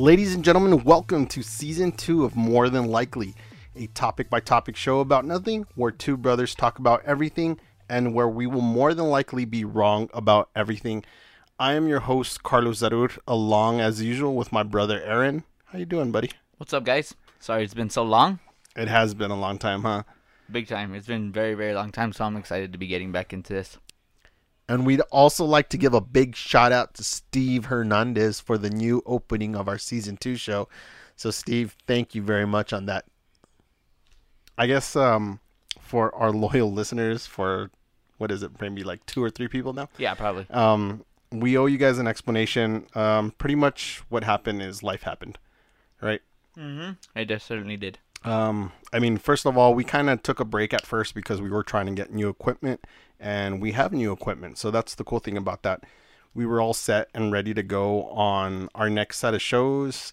Ladies and gentlemen, welcome to season two of More Than Likely, a topic by topic show about nothing where two brothers talk about everything and where we will more than likely be wrong about everything. I am your host, Carlos Zarur, along as usual with my brother Aaron. How you doing, buddy? What's up, guys? Sorry it's been so long. It has been a long time, huh? Big time. It's been very, very long time, so I'm excited to be getting back into this. And we'd also like to give a big shout out to Steve Hernandez for the new opening of our season two show. So, Steve, thank you very much on that. I guess um, for our loyal listeners, for what is it, maybe like two or three people now? Yeah, probably. Um, we owe you guys an explanation. Um, pretty much what happened is life happened, right? Mm-hmm. I just certainly did. Um, I mean, first of all, we kind of took a break at first because we were trying to get new equipment, and we have new equipment. So that's the cool thing about that. We were all set and ready to go on our next set of shows,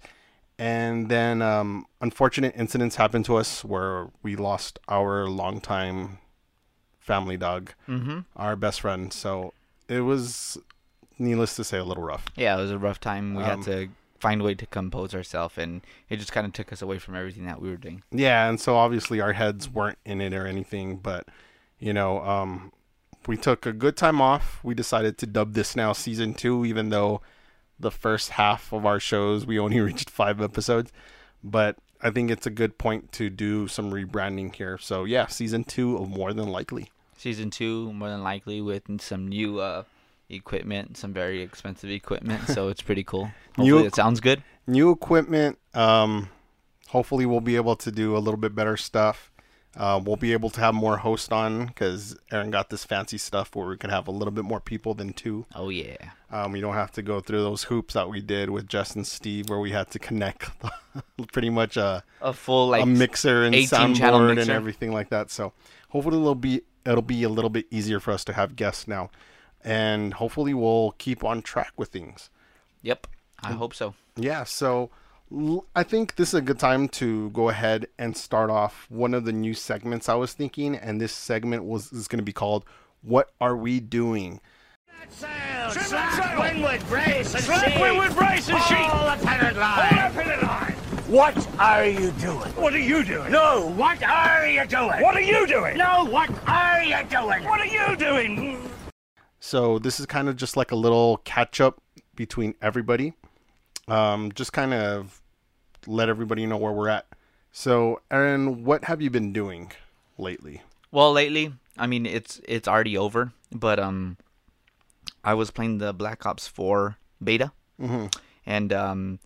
and then um, unfortunate incidents happened to us where we lost our longtime family dog, Mm-hmm. our best friend. So it was, needless to say, a little rough. Yeah, it was a rough time. We Um, had to find a way to compose ourselves, and it just kind of took us away from everything that we were doing. Yeah, and so obviously our heads weren't in it or anything, but you know, um, we took a good time off. We decided to dub this now season two, even though the first half of our shows we only reached five episodes. But I think it's a good point to do some rebranding here. So yeah, season two of More Than Likely. Season two, more than likely, with some new uh, equipment, some very expensive equipment. so it's pretty cool. Hopefully, equ- it sounds good. New equipment. Um, hopefully we'll be able to do a little bit better stuff. Uh, we'll be able to have more hosts on because Aaron got this fancy stuff where we can have a little bit more people than two. Oh yeah. Um, we don't have to go through those hoops that we did with Justin Steve, where we had to connect pretty much a, A full like a mixer and 18 channel soundboard and everything like that. So hopefully it'll be it'll be a little bit easier for us to have guests now, and hopefully we'll keep on track with things. Yep. I hope so. Yeah. So I think this is a good time to go ahead and start off one of the new segments I was thinking, and this segment was is going to be called "What Are We Doing." Sail, Trim slack sail. windward, brace and Slack sheet. windward, brace and sheet. Hold the pennant line. up in the line. What are you doing? What are you doing? No, what are you doing? What are you doing? No, what are you doing? What are you doing? So this is kind of just like a little catch up between everybody. Um, just kind of let everybody know where we're at. So, Aaron, what have you been doing lately? Well, lately, I mean, it's it's already over, but um, I was playing the Black Ops 4 beta, Mhm. and um,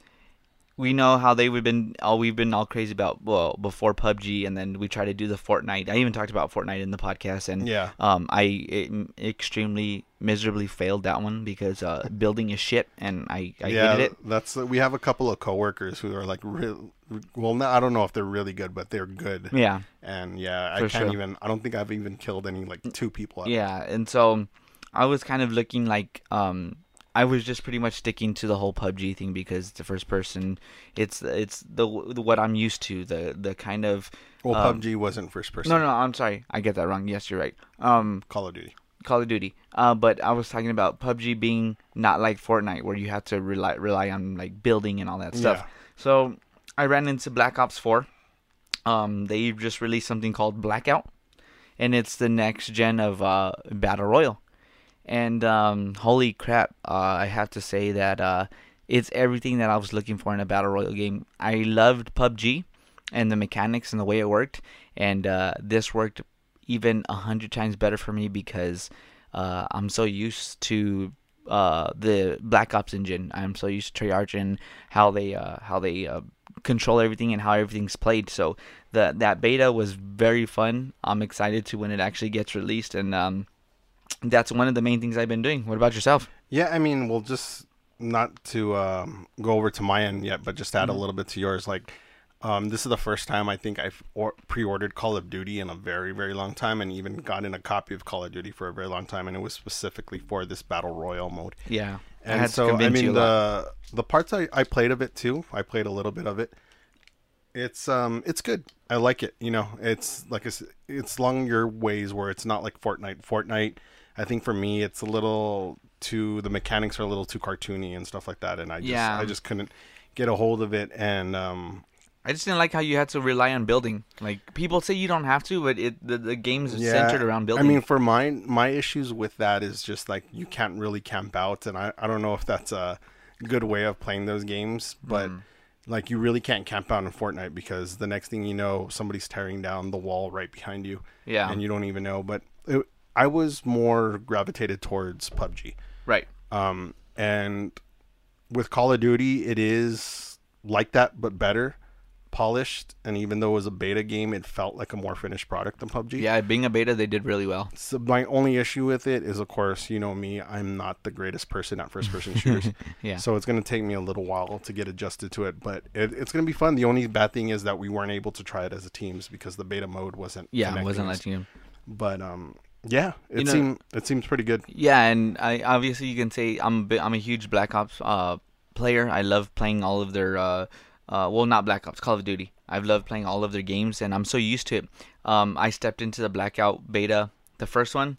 we know how they've been all we've been all crazy about. Well, before PUBG, and then we try to do the Fortnite. I even talked about Fortnite in the podcast, and Yeah. um, I it, extremely miserably failed that one because uh, building is shit, and I I yeah, hated it. that's we have a couple of coworkers who are like real. Well, no, I don't know if they're really good, but they're good. Yeah. And yeah, I can't sure. even. I don't think I've even killed any like two people. At Yeah, and so I was kind of looking like um I was just pretty much sticking to the whole PUBG thing because it's the first person. It's it's the, the what I'm used to. The the kind of Well, um, PUBG wasn't first person. No, no, I'm sorry. I get that wrong. Yes, you're right. Um, Call of Duty. Call of Duty. Uh, but I was talking about PUBG being not like Fortnite, where you have to rely rely on like building and all that stuff. Yeah. So I ran into Black Ops 4. Um, they just released something called Blackout, and it's the next gen of uh, Battle Royale. And um, holy crap, uh, I have to say that uh, it's everything that I was looking for in a Battle Royale game. I loved PUBG and the mechanics and the way it worked, and uh, this worked even a hundred times better for me because uh, I'm so used to uh, the Black Ops engine. I'm so used to Treyarch and how they uh, how they control everything and how everything's played. So the that beta was very fun. I'm excited to when it actually gets released, and um, that's one of the main things I've been doing. What about yourself? Yeah, I mean, we'll just not to um, go over to my end yet, but just add a little bit to yours. Like, um, this is the first time I think I've or- pre-ordered Call of Duty in a very, very long time, and even gotten a copy of Call of Duty for a very long time, and it was specifically for this battle royale mode. Yeah, I And to so, I mean, the the parts I, I played of it too. I played a little bit of it. It's um, it's good. I like it. You know, it's like it's it's along your ways where it's not like Fortnite. Fortnite, I think for me, it's a little too. The mechanics are a little too cartoony and stuff like that, and I just Yeah. I just couldn't get a hold of it and um, I just didn't like how you had to rely on building. Like people say you don't have to, but it the, the game's yeah, centered around building. I mean, for my my issues with that is just like you can't really camp out, and I I don't know if that's a good way of playing those games, but. Mm. Like you really can't camp out in Fortnite because the next thing you know, somebody's tearing down the wall right behind you, yeah, and you don't even know. But it, I was more gravitated towards PUBG. right. Um, and with Call of Duty, it is like that, but better, polished. And even though it was a beta game, it felt like a more finished product than PUBG. Yeah, being a beta, they did really well. So my only issue with it is, of course, you know me, I'm not the greatest person at first-person shooters. Yeah. So it's going to take me a little while to get adjusted to it, but it, it's going to be fun. The only bad thing is that we weren't able to try it as a teams because the beta mode wasn't. Yeah, it wasn't us. letting you. But um, yeah, it You know- it seems pretty good. Yeah, and I obviously you can say I'm a bit, I'm a huge Black Ops uh player. I love playing all of their uh uh well not Black Ops, Call of Duty. I've loved playing all of their games and I'm so used to it. Um I stepped into the Blackout beta, the first one.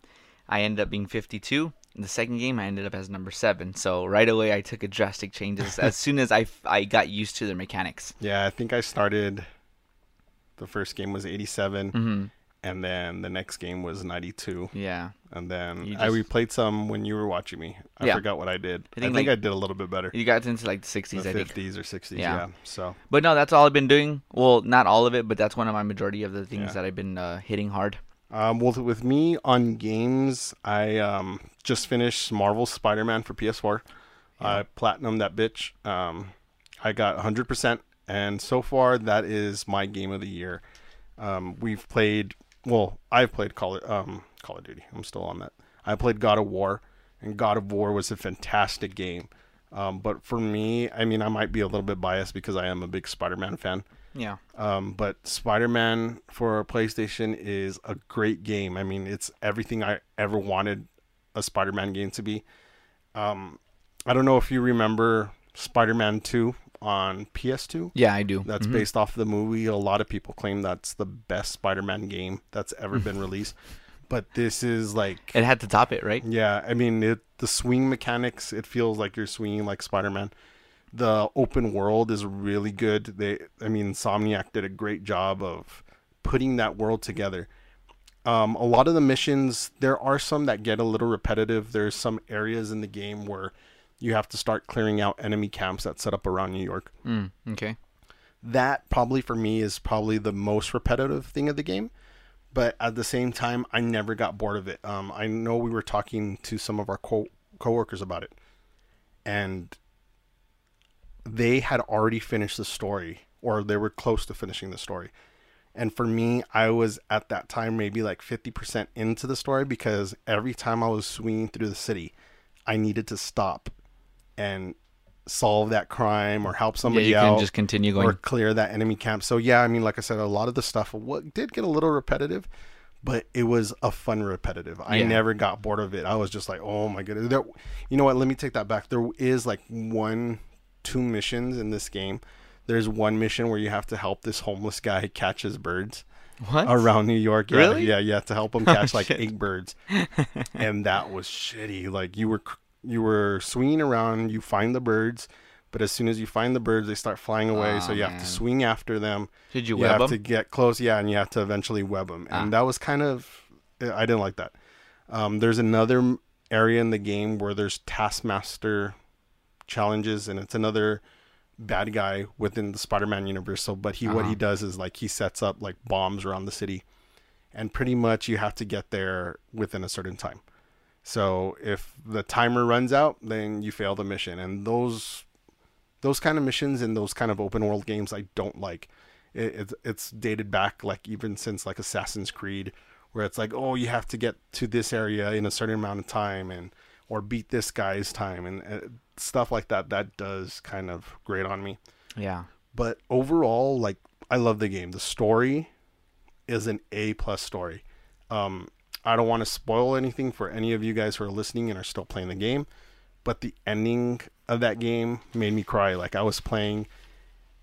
I ended up being 52. In the second game, I ended up as number seven. So right away, I took a drastic changes as soon as I, f- I got used to their mechanics. Yeah, I think I started. The first game was 87, hmm and then the next game was 92, Yeah, and then You I replayed some when you were watching me. I Yeah. forgot what I did. I I think, think, like- I did a little bit better. you got into like the 60s, The I think. 50s or 60s, Yeah. yeah. So But no, that's all I've been doing. Well, not all of it, but that's one of my majority of the things Yeah. that I've been uh, hitting hard. Um, well, with me on games, I um, just finished Marvel Spider-Man for PS4. I platinum that bitch. Um, I got 100%, and so far that is my game of the year. Um, we've played, well, I've played Call of, um, Call of Duty. I'm still on that. I played God of War, and God of War was a fantastic game. Um, but for me, I mean, I might be a little bit biased because I am a big Spider-Man fan. Yeah. Um, but Spider-Man for PlayStation is a great game. I mean, it's everything I ever wanted a Spider-Man game to be. Um, I don't know if you remember Spider-Man 2 on PS2. Yeah, I do. That's Mhm. based off the movie. A lot of people claim that's the best Spider-Man game that's ever been released. But this is like It had to top it, right? yeah, I mean it, the swing mechanics. It feels like you're swinging like Spider-Man. The open world is really good. They, I mean, Insomniac did a great job of putting that world together. Um, a lot of the missions, there are some that get a little repetitive. There's some areas in the game where you have to start clearing out enemy camps that set up around New York. Mm, okay. That probably for me is probably the most repetitive thing of the game. But at the same time, I never got bored of it. Um, I know we were talking to some of our co- coworkers about it, and they had already finished the story, or they were close to finishing the story. And for me, I was at that time maybe like 50% into the story because every time I was swinging through the city, I needed to stop and solve that crime or help Yeah, somebody you out can just continue going. or clear that enemy camp. So yeah, I mean, like I said, a lot of the stuff what did get a little repetitive, but it was a fun repetitive. I Yeah. never got bored of it. I was just like, oh my goodness. There, you know what? Let me take that back. There is like one, two missions in this game. There's one mission where you have to help this homeless guy catch his birds What? around New York. Yeah, Really? Yeah, you have to help him oh, catch like shit. eight birds, and that was shitty. Like you were you were swinging around, you find the birds, but as soon as you find the birds, they start flying away. so Oh, you have to swing after them. Did you You web have to get close, yeah, and you have to eventually web them. And Ah. that was kind of I didn't like that. Um, there's another area in the game where there's Taskmaster challenges, and it's another bad guy within the Spider-Man universe. So, but he what he Uh-huh. does is like he sets up like bombs around the city, and pretty much you have to get there within a certain time. So if the timer runs out, then you fail the mission, and those those kind of missions in those kind of open world games I don't like. It, it's it's dated back like even since like Assassin's Creed, where it's like oh you have to get to this area in a certain amount of time and or beat this guy's time and uh, stuff like that. That does kind of grate on me. Yeah. But overall, like I love the game. The story is an A plus story. Um, I don't want to spoil anything for any of you guys who are listening and are still playing the game, but the ending of that game made me cry. Like I was playing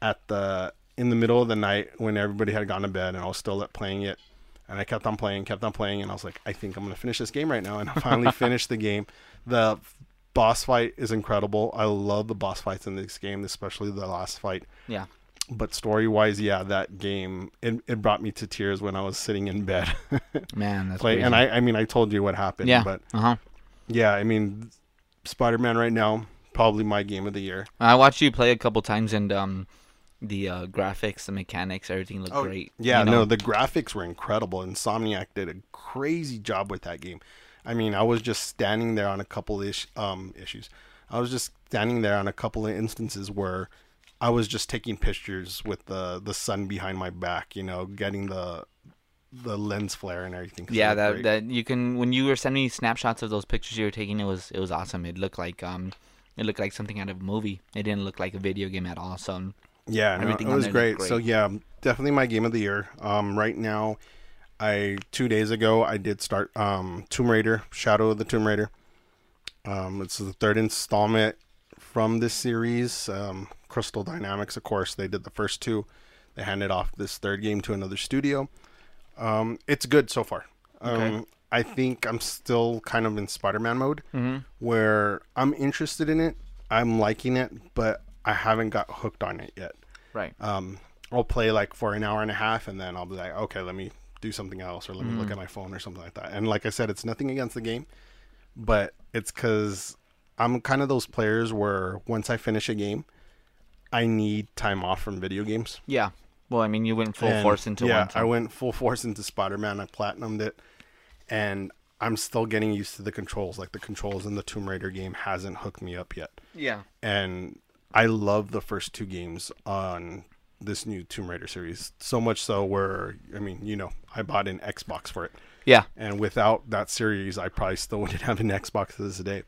at the in the middle of the night when everybody had gone to bed, and I was still up playing it. And I kept on playing, kept on playing, and I was like, I think I'm gonna finish this game right now. And I finally finished the game. The boss fight is incredible. I love the boss fights in this game, especially the last fight. Yeah. But story wise, yeah, that game it, it brought me to tears when I was sitting in bed. Man, that's Play, and I I mean I told you what happened. yeah. But uh huh. yeah, I mean Spider Man right now, probably my game of the year. I watched you play a couple times, and um, the uh, graphics, the mechanics, everything looked great. Oh, Yeah, you know? no, the graphics were incredible. Insomniac did a crazy job with that game. I mean, I was just standing there on a couple ish um issues. I was just standing there on a couple of instances where I was just taking pictures with the the sun behind my back, you know, getting the the lens flare and everything. Yeah, that great. that you can when you were sending me snapshots of those pictures you were taking, it was it was awesome. It looked like um, it looked like something out of a movie. It didn't look like a video game at all. So Yeah, no, it was there great. So yeah, definitely my game of the year. Um, right now, I two days ago I did start um Tomb Raider, Shadow of the Tomb Raider. Um, it's the third installment from this series. Um, Crystal Dynamics, of course, they did the first two. They handed off this third game to another studio. Um, it's good so far. Um, Okay. I think I'm still kind of in Spider-Man mode, where I'm interested in it. I'm liking it, but I haven't got hooked on it yet right. um, I'll play like for an hour and a half, and then I'll be like, okay, let me do something else, or let me look at my phone or something like that. And like I said, it's nothing against the game, but it's because I'm kind of those players where once I finish a game, I need time off from video games. Yeah. Well, I mean, you went full And, force into yeah, one. so- I went full force into Spider Man. I platinumed it, and I'm still getting used to the controls. Like the controls in the Tomb Raider game hasn't hooked me up yet Yeah. and I love the first two games on this new Tomb Raider series. So much so where I mean, you know, I bought an Xbox for it, Yeah. and without that series, I probably still wouldn't have an Xbox to this day.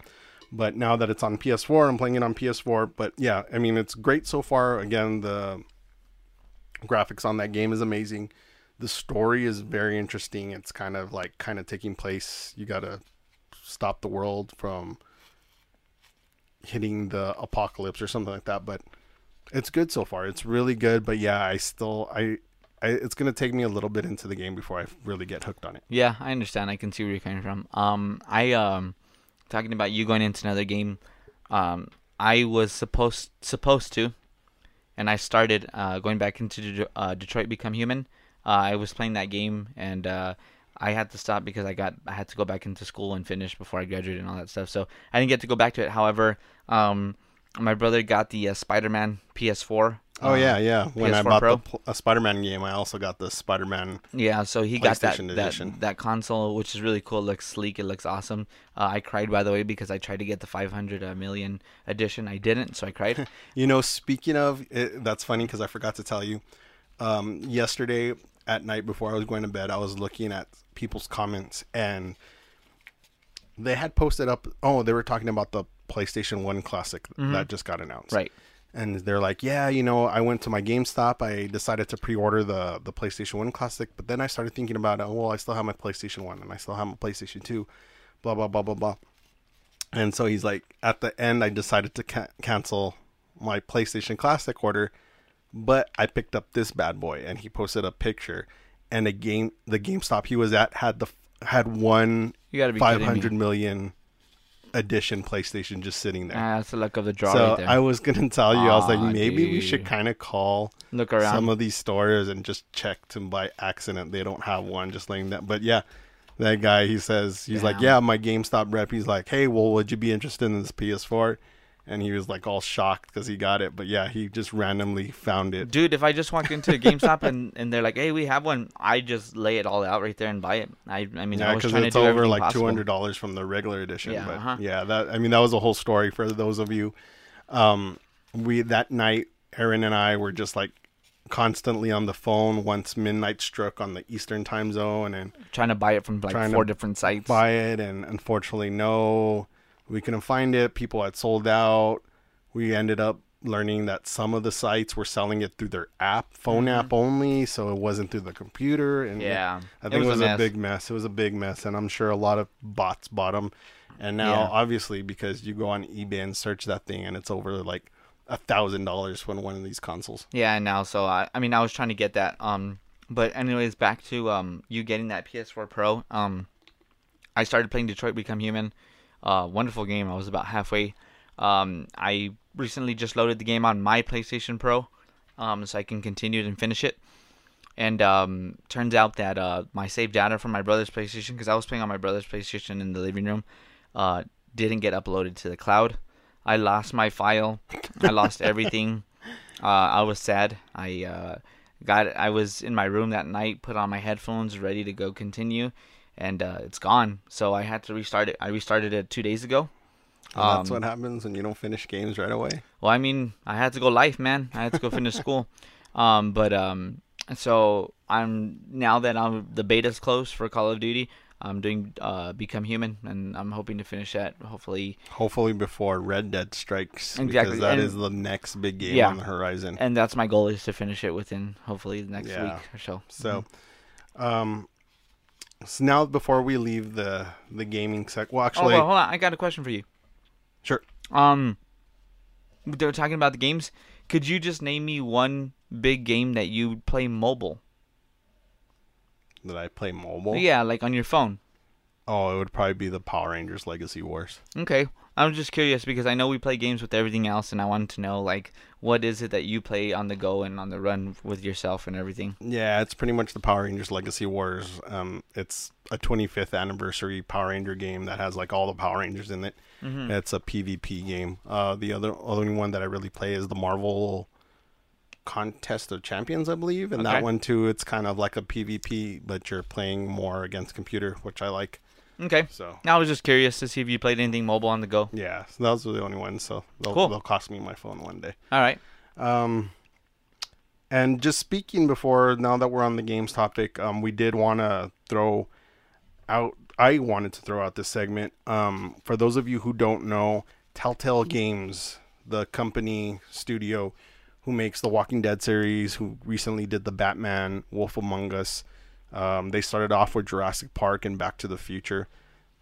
But now that it's on PS4, I'm playing it on PS4. But yeah, I mean, it's great so far. Again, the graphics on that game is amazing. The story is very interesting. It's kind of like kind of taking place. You gotta stop the world from hitting the apocalypse or something like that. But it's good so far. It's really good. But yeah, I still I, I it's gonna take me a little bit into the game before I really get hooked on it. Yeah, I understand. I can see where you're coming from. Um, I um, talking about you going into another game. Um, I was supposed supposed to, and I started uh, going back into De- uh, Detroit Become Human. Uh, I was playing that game, and uh, I had to stop because I got I had to go back into school and finish before I graduated and all that stuff. So I didn't get to go back to it. However, um, my brother got the uh, Spider-Man PS4. Oh uh, yeah, yeah. When I PS4 bought Pro? the pl- a Spider-Man game, I also got the Spider-Man. Yeah, so he got that, that that console, which is really cool. It looks sleek. It looks awesome. Uh, I cried by the way because I tried to get the 500 uh, million edition. I didn't, so I cried. You know, speaking of, it, that's funny because I forgot to tell you. Um, yesterday at night before I was going to bed, I was looking at people's comments and they had posted up. Oh, they were talking about the PlayStation One Classic that just got announced. Mm-hmm. right. and they're like, "Yeah, you know, I went to my GameStop. I decided to pre-order the the PlayStation One Classic, but then I started thinking about, oh, well, I still have my PlayStation One, and I still have my PlayStation Two, blah blah blah blah blah." And so he's like, at the end, I decided to ca- cancel my PlayStation Classic order, but I picked up this bad boy, and he posted a picture, and the game, the GameStop he was at had the had one You gotta be five me. hundred million edition PlayStation just sitting there. Ah, that's the luck of the draw So right. I was gonna tell you, I was like, maybe we should kind of call Look around. some of these stores and just check to by accident they don't have one, just laying that. But yeah, that guy, he says he's like, yeah, my GameStop rep. He's like, hey, well, would you be interested in this PS4? And he was like all shocked because he got it. But yeah, he just randomly found it. Dude, if I just walk into a GameStop and, and they're like, "Hey, we have one," I just lay it all out right there and buy it. I I mean, Yeah, because it's over like two hundred dollars from the regular edition. Yeah, but uh-huh. yeah, that I mean that was a whole story for those of you. Um, we that night, Aaron and I were just like constantly on the phone once midnight struck on the Eastern time zone and Trying to buy it from like four different sites. buy it, and unfortunately, no, we couldn't find it. People had sold out. We ended up learning that some of the sites were selling it through their app, phone app only, so it wasn't through the computer. And Mm-hmm. Yeah, I think it was was, a a, big mess. It was a big mess, and I'm sure a lot of bots bought them. And now, Yeah. obviously, because you go on eBay and search that thing, and it's over like a thousand dollars for one of these consoles. Yeah, and now so I I mean I was trying to get that um but anyways back to um you getting that PS4 Pro um I started playing Detroit Become Human Uh, wonderful game. I was about halfway. Um, I recently just loaded the game on my PlayStation Pro, um, so I can continue and finish it. And um, turns out that uh, my saved data from my brother's PlayStation, because I was playing on my brother's PlayStation in the living room, uh, didn't get uploaded to the cloud. I lost my file. I lost everything. Uh, I was sad. I uh, got. I was in my room that night, put on my headphones, ready to go continue, and uh, it's gone. So I had to restart it. I restarted it two days ago. That's Um, what happens when you don't finish games right away. Well, I mean, I had to go life, man. I had to go finish school. Um, but um, so I'm now that I'm the beta's close for Call of Duty. I'm doing uh, Become Human, and I'm hoping to finish that. Hopefully, Hopefully before Red Dead strikes, Exactly, because that and- is the next big game Yeah. on the horizon. and that's my goal is to finish it within hopefully the next Yeah. week or so. So, um, so now before we leave the the gaming sec, well, Oh, actually, well, hold on. I got a question for you. sure. Um, they were talking about the games. Could you just name me one big game that you play mobile? Did I play mobile? Yeah, like on your phone. Oh, it would probably be the Power Rangers Legacy Wars. Okay. I'm just curious because I know we play games with everything else, and I wanted to know like what is it that you play on the go and on the run with yourself and everything. Yeah, it's pretty much the Power Rangers Legacy Wars. Um, it's a 25th anniversary Power Ranger game that has like all the Power Rangers in it. Mm-hmm. It's a PvP game. Uh, the other only one that I really play is the Marvel Contest of Champions, I believe, and Okay. that one too. It's kind of like a PvP, but you're playing more against computer, which I like. Okay. So now I was just curious to see if you played anything mobile on the go. yeah, so those are the only ones. So they'll, Cool. they'll cost me my phone one day. All right. Um, and just speaking before, now that we're on the games topic, um, we did want to throw out. I wanted to throw out this segment. Um, for those of you who don't know, Telltale Games, the company studio who makes the Walking Dead series, who recently did the Batman, Wolf Among Us. Um, they started off with Jurassic Park and Back to the Future.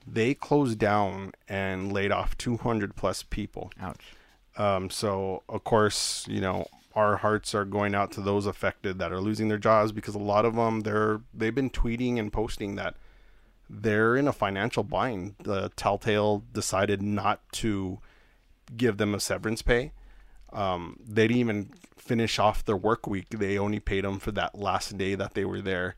They closed down and laid off 200 plus people. Ouch. Um, so of course, you know, our hearts are going out to those affected that are losing their jobs because a lot of them they're they've been tweeting and posting that they're in a financial bind. The Telltale decided not to give them a severance pay. Um, they didn't even finish off their work week. They only paid them for that last day that they were there,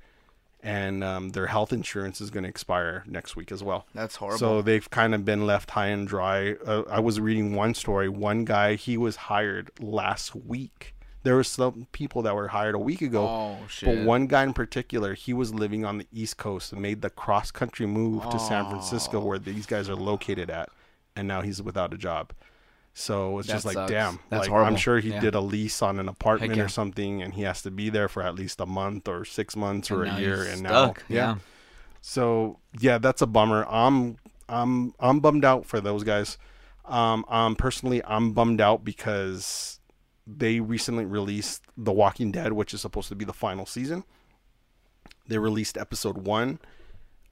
and um, their health insurance is going to expire next week as well. That's horrible. So they've kind of been left high and dry. Uh, I was reading one story. One guy he was hired last week. There were some people that were hired a week ago. Oh, But one guy in particular, he was living on the East Coast and made the cross country move to San Francisco, Oh. where these guys are located at, and now he's without a job. So it's That just like, sucks. damn. That's like, I'm sure he Yeah. did a lease on an apartment yeah. or something, and he has to be there for at least a month or six months or And a year. And now, stuck. Yeah. so yeah, that's a bummer. I'm I'm I'm bummed out for those guys. Um, um personally, I'm bummed out because they recently released The Walking Dead, which is supposed to be the final season. They released episode one.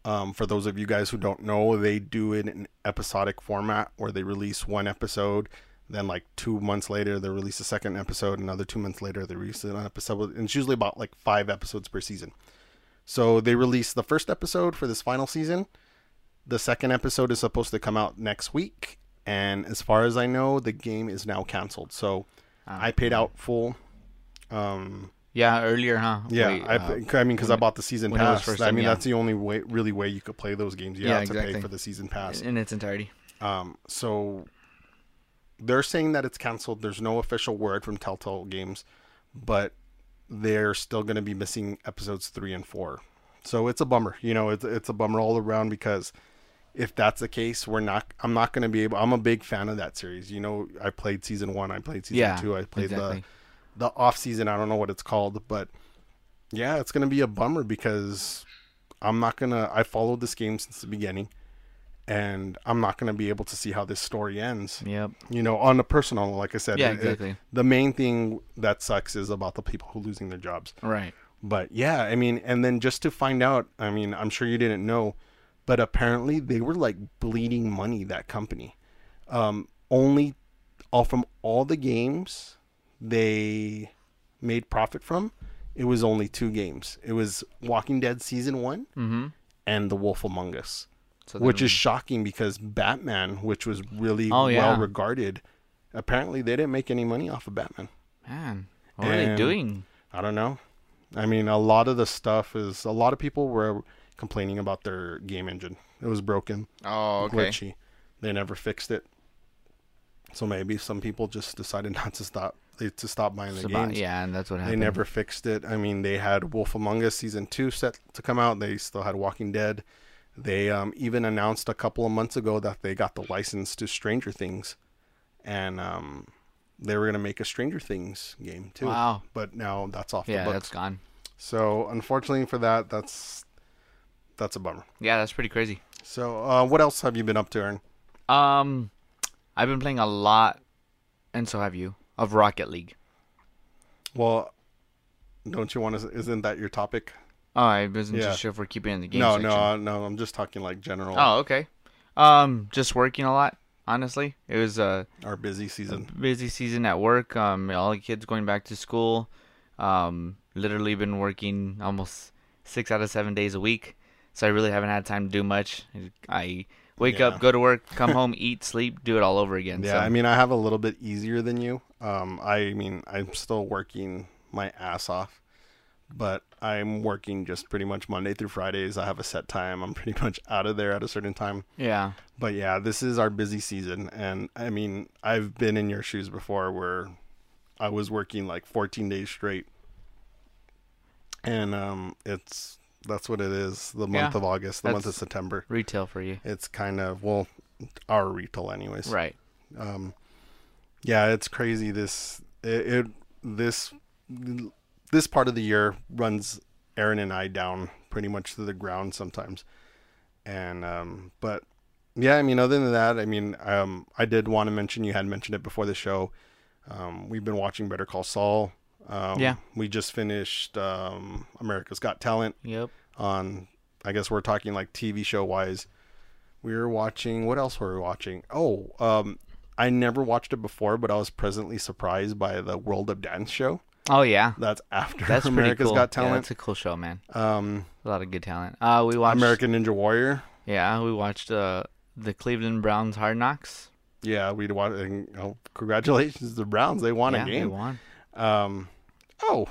Um, for those of you guys who don't know, they do it in episodic format where they release one episode, then like two months later they release a second episode, another two months later they release an episode. And it's usually about like five episodes per season. So they released the first episode for this final season. The second episode is supposed to come out next week, and as far as I know, the game is now canceled. So I paid out full. Um, Yeah, earlier, huh? yeah, Wait, I, uh, I mean, because I bought the season when it was pass. first I time, mean, yeah. that's the only way, really way you could play those games. You Yeah, have to pay exactly. for the season pass. in its entirety. Um, so they're saying that it's canceled. There's no official word from Telltale Games, but they're still going to be missing episodes three and four. So it's a bummer. You know, it's it's a bummer all around because if that's the case, we're not. I'm not going to be able. I'm a big fan of that series. You know, I played season one. I played season Yeah, two. I played exactly. the the off season. I don't know what it's called, but yeah, it's going to be a bummer because I'm not gonna. I followed this game since the beginning, and I'm not gonna be able to see how this story ends. Yep. You know, on a personal, like I said, Yeah, it- it- exactly. the main thing that sucks is about the people who losing their jobs. Right. But yeah, I mean, and then just to find out, I mean, I'm sure you didn't know, but apparently they were like bleeding money. That company, um, only all from all the games they made profit from, it was only two games. It was Walking Dead season one Mm-hmm. and The Wolf Among Us. So which is shocking because Batman, which was really Oh, yeah. well regarded, apparently they didn't make any money off of Batman. man. What are they doing? I don't know. I mean, a lot of the stuff is a lot of people were complaining about their game engine. It was broken, Oh, glitchy. They never fixed it. So maybe some people just decided not to stop they, to stop buying the about- games. yeah, and that's what happened. They never fixed it. I mean, they had Wolf Among Us season two set to come out. They still had Walking Dead. They um, even announced a couple of months ago that they got the license to Stranger Things, and um, they were gonna make a Stranger Things game too. Wow. But now that's off Yeah, the that's books. gone. So unfortunately for that, that's that's a bummer. Yeah, that's pretty crazy. So uh, what else have you been up to, Aaron? Um, I've been playing a lot, and so have you, of Rocket League. Well, don't you want to? Isn't that your topic? Oh, I wasn't Yeah. sure if we're keeping in the game no, section. no, uh, no. I'm just talking like general. Oh, okay. Um, just working a lot. Honestly, it was a Our busy season. busy season at work. Um, all the kids going back to school. Um, literally been working almost six out of seven days a week. So I really haven't had time to do much. I wake Yeah. up, go to work, come home, eat, sleep, do it all over again. Yeah, so, I mean, I have a little bit easier than you. Um, I mean, I'm still working my ass off, but I'm working just pretty much Monday through Fridays. I have a set time. I'm pretty much out of there at a certain time. yeah, But yeah, this is our busy season, and I mean, I've been in your shoes before where I was working like 14 days straight, and um, it's that's what it is. The month Yeah, of August, the month of September. retail for you. It's kind of well, our retail, anyways Right. um yeah it's crazy this it, it this this part of the year runs aaron and i down pretty much to the ground sometimes and um but yeah i mean other than that i mean um i did want to mention you had mentioned it before the show um we've been watching better call saul um Yeah. we just finished um america's got talent Yep. on I guess we're talking like TV show wise. We were watching what else were we watching? Oh, um I never watched it before, but I was presently surprised by the World of Dance show. Oh yeah. That's after That's America's cool. Got Yeah, Talent. that's a cool show, man. um A lot of good talent. Uh, we watched. American Ninja Warrior. Yeah, we watched uh the Cleveland Browns Hard Knocks. Yeah, we'd watch and, oh, congratulations to the Browns. They won yeah, a they game. won. Um oh,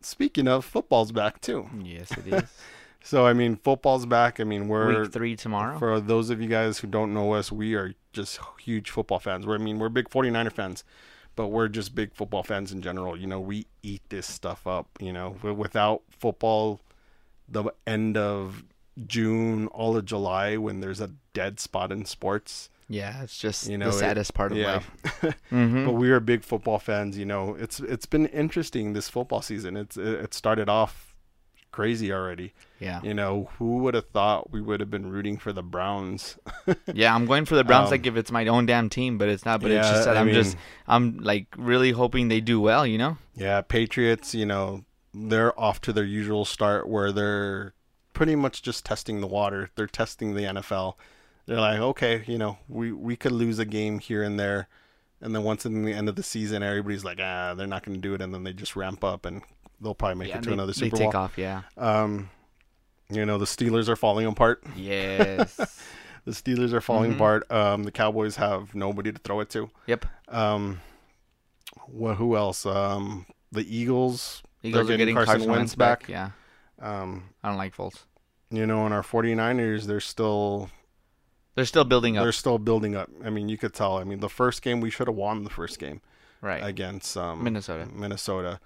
speaking of football's back too. Yes, it is. So I mean football's back. I mean we're Week three tomorrow. For those of you guys who don't know us, we are just huge football fans. We're, I mean, we're big 49er fans, but we're just big football fans in general. You know, we eat this stuff up. You know, without football, the end of June, all of July, when there's a dead spot in sports, yeah, it's just you know, the it- saddest part of yeah. life. hmm but we are big football fans. You know, it's it's been interesting this football season. It's it, it started off crazy already. Yeah, You know, who would have thought we would have been rooting for the Browns? yeah. I'm going for the Browns Um, like if it's my own damn team, but it's not. But it's just that I I'm just I'm like really hoping they do well. You know. Yeah, Patriots, you know, they're off to their usual start where they're pretty much just testing the water. They're testing the NFL. They're like, okay, you know, we, we could lose a game here and there. And then once in the end of the season, everybody's like, ah, they're not going to do it. And then they just ramp up and they'll probably make yeah, it to they, another they Super take Bowl. off. Yeah. Um, you know, the Steelers are falling apart. Yes. The Steelers are falling Mhm. apart. Um, the Cowboys have nobody to throw it to. yep. Um, what? Who else? Um, the Eagles. Eagles they're are getting Carson, Wentz back. Yeah. Um, I don't like Foles. you know, in our 49ers, they're still They're still building up. they're still building up. I mean, you could tell. I mean, the first game we should have won the first game right. against um, Minnesota. Minnesota.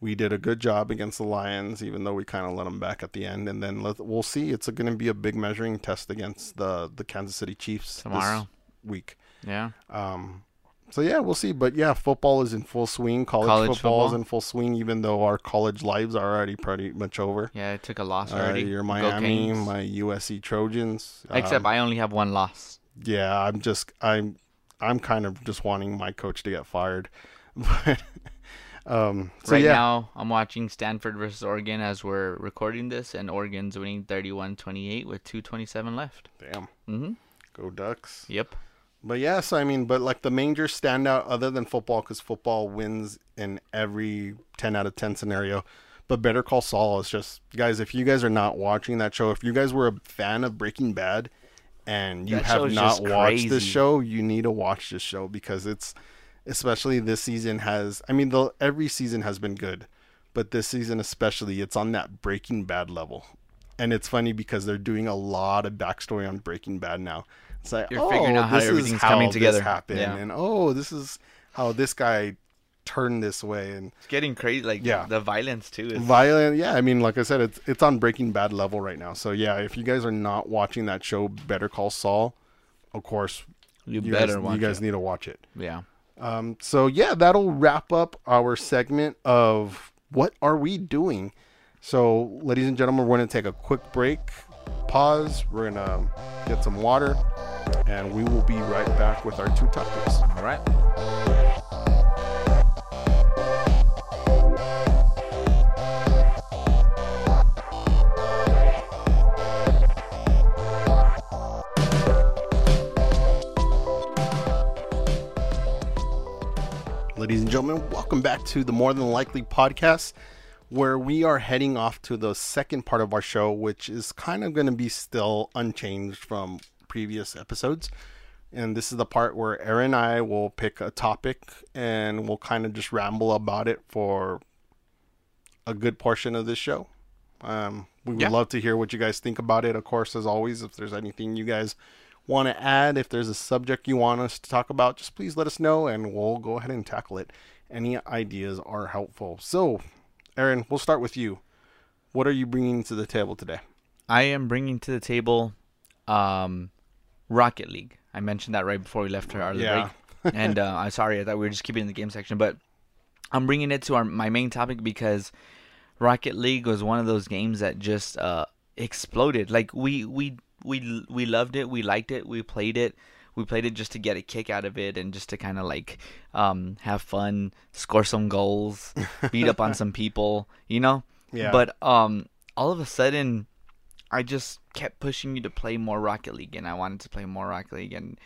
We did a good job against the Lions, even though we kind of let them back at the end. And then let, we'll see. It's going to be a big measuring test against the the Kansas City Chiefs Tomorrow. this week. yeah. Um, so yeah, we'll see. But yeah, football is in full swing. College, College football, is in full swing, even though our college lives are already pretty much over. Yeah. It took a loss Uh, already. your Go Miami, my USC Trojans. Except um, I only have one loss. yeah, I'm just I'm I'm kind of just wanting my coach to get fired. But um so right yeah. now, I'm watching Stanford versus Oregon as we're recording this, and Oregon's winning 31-28 with 2:27 left. Damn. Mm-hmm. Go Ducks. Yep. But yes, I mean, but like the major standout other than football cuz football wins in every 10 out of 10 scenario. But Better Call Saul is just guys, if you guys are not watching that show, if you guys were a fan of Breaking Bad and you That have not watched this show, you need to watch this show because it's especially this season has I mean the every season has been good, but this season especially it's on that Breaking Bad level. And it's funny because they're doing a lot of backstory on Breaking Bad now. It's like, You're oh, figuring out how this is everything's how coming this together. happened, Yeah. and oh, this is how this guy turned this way, and It's getting crazy. Like Yeah. the violence too. Is, violent. Yeah, I mean, like I said, it's it's on Breaking Bad level right now. So yeah, if you guys are not watching that show, Better Call Saul, of course, you, you better guys, watch you guys it. need to watch it. Yeah. Um, so yeah, that'll wrap up our segment of what are we doing. So, ladies and gentlemen, we're gonna take a quick break, pause. We're gonna get some water, and we will be right back with our two topics. All right. Ladies and gentlemen, welcome back to the More Than Likely podcast, where we are heading off to the second part of our show, which is kind of going to be still unchanged from previous episodes. And this is the part where Aaron and I will pick a topic and we'll kind of just ramble about it for a good portion of this show. Um, we would Yeah. love to hear what you guys think about it. Of course, as always, if there's anything you guys want to add, if there's a subject you want us to talk about, just please let us know and we'll go ahead and tackle it. Any ideas are helpful. So, Aaron, we'll start with you. What are you bringing to the table today? I am bringing to the table um, Rocket League. I mentioned that right before we left our Yeah. break. and uh, I'm sorry, I thought we were just keeping in the game section, but I'm bringing it to our my main topic because Rocket League was one of those games that just uh, exploded. Like we we we we loved it, we liked it, we played it. We played it just to get a kick out of it and just to kind of like um, have fun, score some goals, beat up on some people, you know. Yeah. But um, all of a sudden, I just kept pushing you to play more Rocket League, and I wanted to play more Rocket League and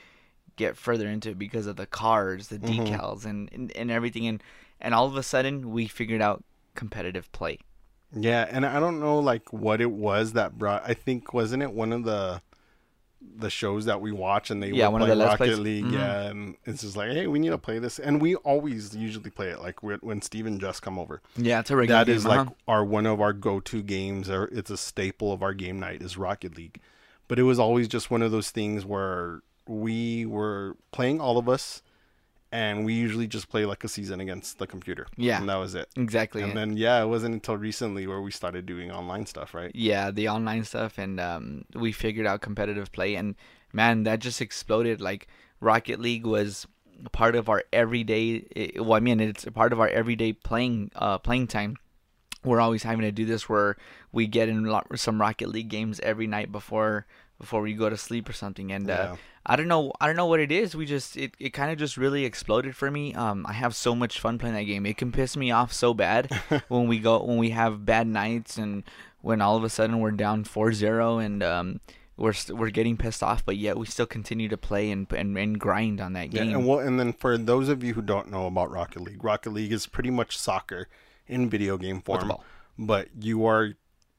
get further into it because of the cars, the decals, and, and and everything. And and all of a sudden, we figured out competitive play. Yeah, and I don't know like what it was that brought. I think wasn't it one of the the shows that we watch and they Yeah, one of the Rocket Plays. League. Mhm. Yeah, and it's just like, hey, we need to play this, and we always usually play it like when when Steve and Jess come over. Yeah, it's a regular That game. is like uh-huh. our one of our go to games, or it's a staple of our game night is Rocket League. But it was always just one of those things where we were playing all of us, and we usually just play like a season against the computer. Yeah. and that was it. exactly. And then yeah, it wasn't until recently where we started doing online stuff, right? yeah, the online stuff, and um, we figured out competitive play, and man, that just exploded. Like Rocket League was part of our everyday. It, well, I mean, it's a part of our everyday playing uh, playing time. We're always having to do this, where we get in some Rocket League games every night before before we go to sleep or something, and Yeah. uh, I don't know, I don't know what it is. We just it, it kind of just really exploded for me. Um, I have so much fun playing that game. It can piss me off so bad when we go when we have bad nights and when all of a sudden we're down 4-0 and um we're st- we're getting pissed off, but yet we still continue to play and and, and grind on that game. Yeah, and well, and then for those of you who don't know about Rocket League, Rocket League is pretty much soccer in video game form, but you are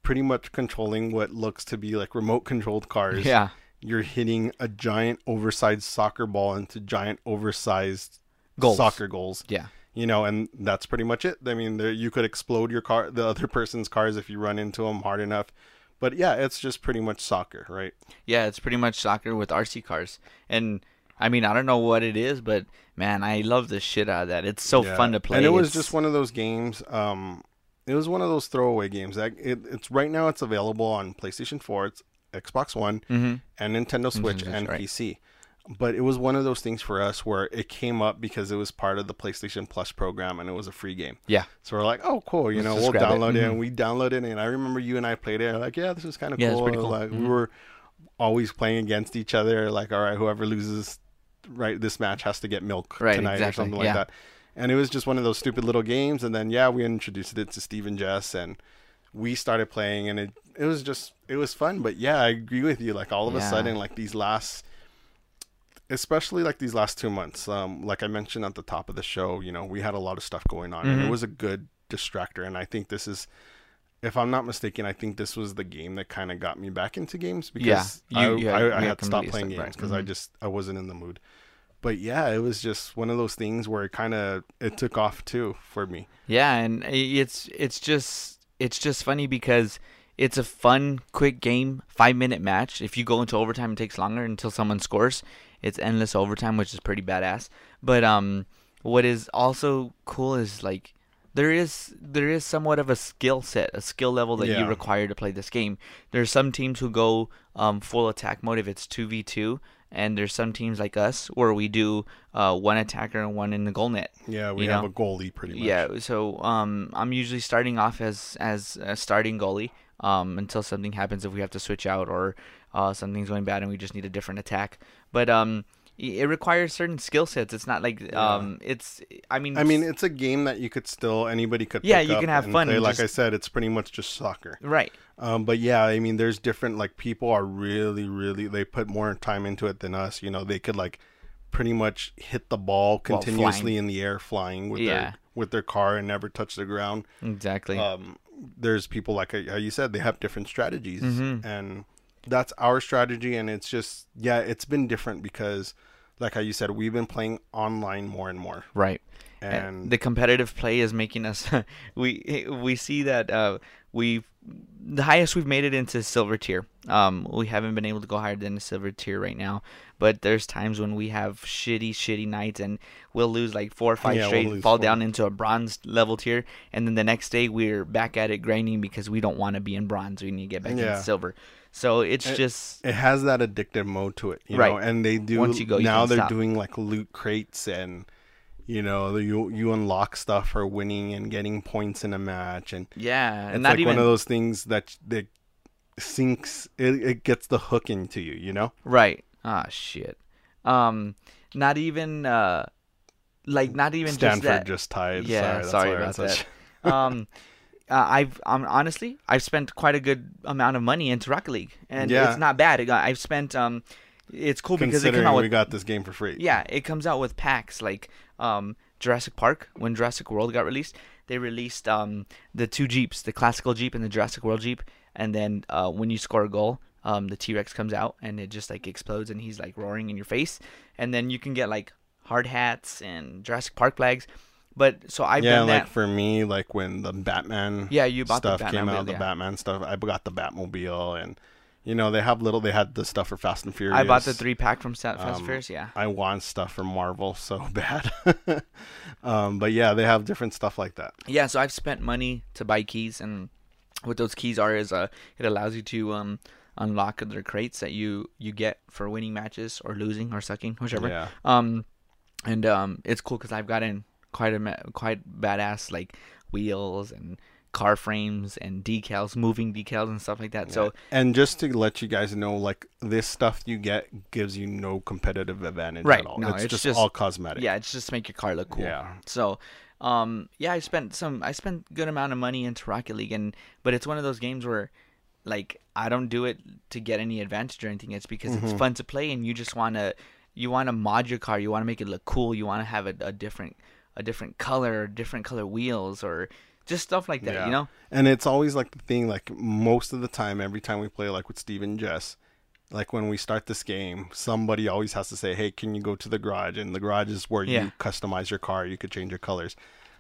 pretty much controlling what looks to be like remote controlled cars. yeah, you're hitting a giant oversized soccer ball into giant oversized Goals. soccer goals. yeah, You know, and that's pretty much it. I mean, there, you could explode your car, the other person's cars, if you run into them hard enough. But yeah, it's just pretty much soccer, right? yeah. It's pretty much soccer with RC cars, and I mean I don't know what it is, but man, I love the shit out of that. It's so Yeah. fun to play. And it was It's- just one of those games. Um, it was one of those throwaway games. That it, it's right now. It's available on PlayStation 4, it's Xbox One, Mhm. and Nintendo Switch Switch, and right. PC. But it was one of those things for us where it came up because it was part of the PlayStation Plus program and it was a free game. yeah, So we're like, oh, cool. You Let's know, we'll grab it. download it, Mhm. and we downloaded it. And I remember you and I played it. Like, yeah, this is kind of Yeah, cool. pretty cool. Like we Mhm. were always playing against each other. Like, all right, whoever loses, right, this match has to get milk Right, tonight or something like yeah. that. And it was just one of those stupid little games. And then yeah, we introduced it to Steve and Jess, and we started playing, and it it was just it was fun. But yeah, I agree with you. Like all of a sudden, like these last especially like these last two months um, like i mentioned at the top of the show you know we had a lot of stuff going on and it Mhm. was a good distractor and i think this is if I'm not mistaken, I think this was the game that kind of got me back into games because Yeah, you- I, you I, had- I you had had to stop completely playing stopped, right. games because I Mhm. just I wasn't in the mood. But yeah, it was just one of those things where it kind of it took off too for me. Yeah, and it's it's just it's just funny because it's a fun, quick game, five minute match. If you go into overtime, it takes longer until someone scores. It's endless overtime, which is pretty badass. But um, what is also cool is like there is there is somewhat of a skill set, a skill level that you require to play this game. There's some teams who go um, full attack mode if it's two v two, and there's some teams like us where we do uh, one attacker and one in the goal net. Yeah, we have know? a goalie pretty much. Yeah, so um, I'm usually starting off as as a starting goalie um, until something happens if we have to switch out or uh, something's going bad and we just need a different attack. But um, it requires certain skill sets. It's not like um, it's. I mean, I mean, it's a game that you could still anybody could. Yeah, pick you up can have fun Play. Like I said, it's pretty much just soccer. right. Um, but yeah, I mean, there's different like people are really, really they put more time into it than us. You know, they could like pretty much hit the ball continuously in the air, flying with Yeah. their with their car and never touch the ground. Exactly. Um, there's people like how you said they have different strategies, Mhm. and that's our strategy. And it's just yeah, it's been different because, like how you said, we've been playing online more and more, right. and the competitive play is making us we we see that uh we the highest we've made it into silver tier um we haven't been able to go higher than the silver tier right now but there's times when we have shitty shitty nights and we'll lose like four or five Yeah, we'll straight lose fall four. down into a bronze level tier and then the next day we're back at it grinding because we don't want to be in bronze we need to get back Yeah. in silver so it's It- just it has that addictive mode to it, you Right. know. And they do Once you go, you now they're stop. doing like loot crates and you know you you unlock stuff for winning and getting points in a match and yeah it's and not like even one of those things that that sinks it, it gets the hook into you, you know. Right. Ah, shit. Um, not even uh, like not even Stanford just that. just tied. yeah, sorry, sorry, that's why I about that. um, uh, I've um, honestly I've spent quite a good amount of money into Rocket League, and Yeah. it's not bad. It I've spent um, it's cool because it came out we got this game for free. yeah, it comes out with packs like um Jurassic Park when Jurassic World got released. They released um the two Jeeps, the classical Jeep and the Jurassic World Jeep, and then uh, when you score a goal, um the T Rex comes out and it just like explodes and he's like roaring in your face, and then you can get like hard hats and Jurassic Park flags. But so I've yeah, done like that. for me, like when the Batman Yeah, you bought the stuff came Batmobile, out, the yeah. Batman stuff, I got the Batmobile, and you know they have little. They had the stuff for Fast and Furious. I bought the three pack from Fast and Um, Furious. Yeah. I want stuff from Marvel so bad. um, but yeah, they have different stuff like that. yeah so i've spent money to buy keys and what those keys are is uh it allows you to um unlock other crates that you you get for winning matches or losing or sucking whichever Yeah. um and um it's cool because i've gotten quite a quite badass like wheels and car frames and decals moving decals and stuff like that so and just to let you guys know, like this stuff you get gives you no competitive advantage Right, at all. no, it's, it's just, just- all cosmetic. yeah it's just to make your car look cool Yeah. so um yeah i spent some i spent good amount of money into rocket league and but it's one of those games where like i don't do it to get any advantage or anything it's because Mm-hmm. it's fun to play and you just want to you want to mod your car you want to make it look cool you want to have a, a different a different color different color wheels or just stuff like that Yeah. you know And it's always like the thing, like most of the time, every time we play, like with Steve and Jess, like when we start this game, somebody always has to say, "Hey, can you go to the garage?" And the garage is where Yeah. you customize your car. You could change your colors.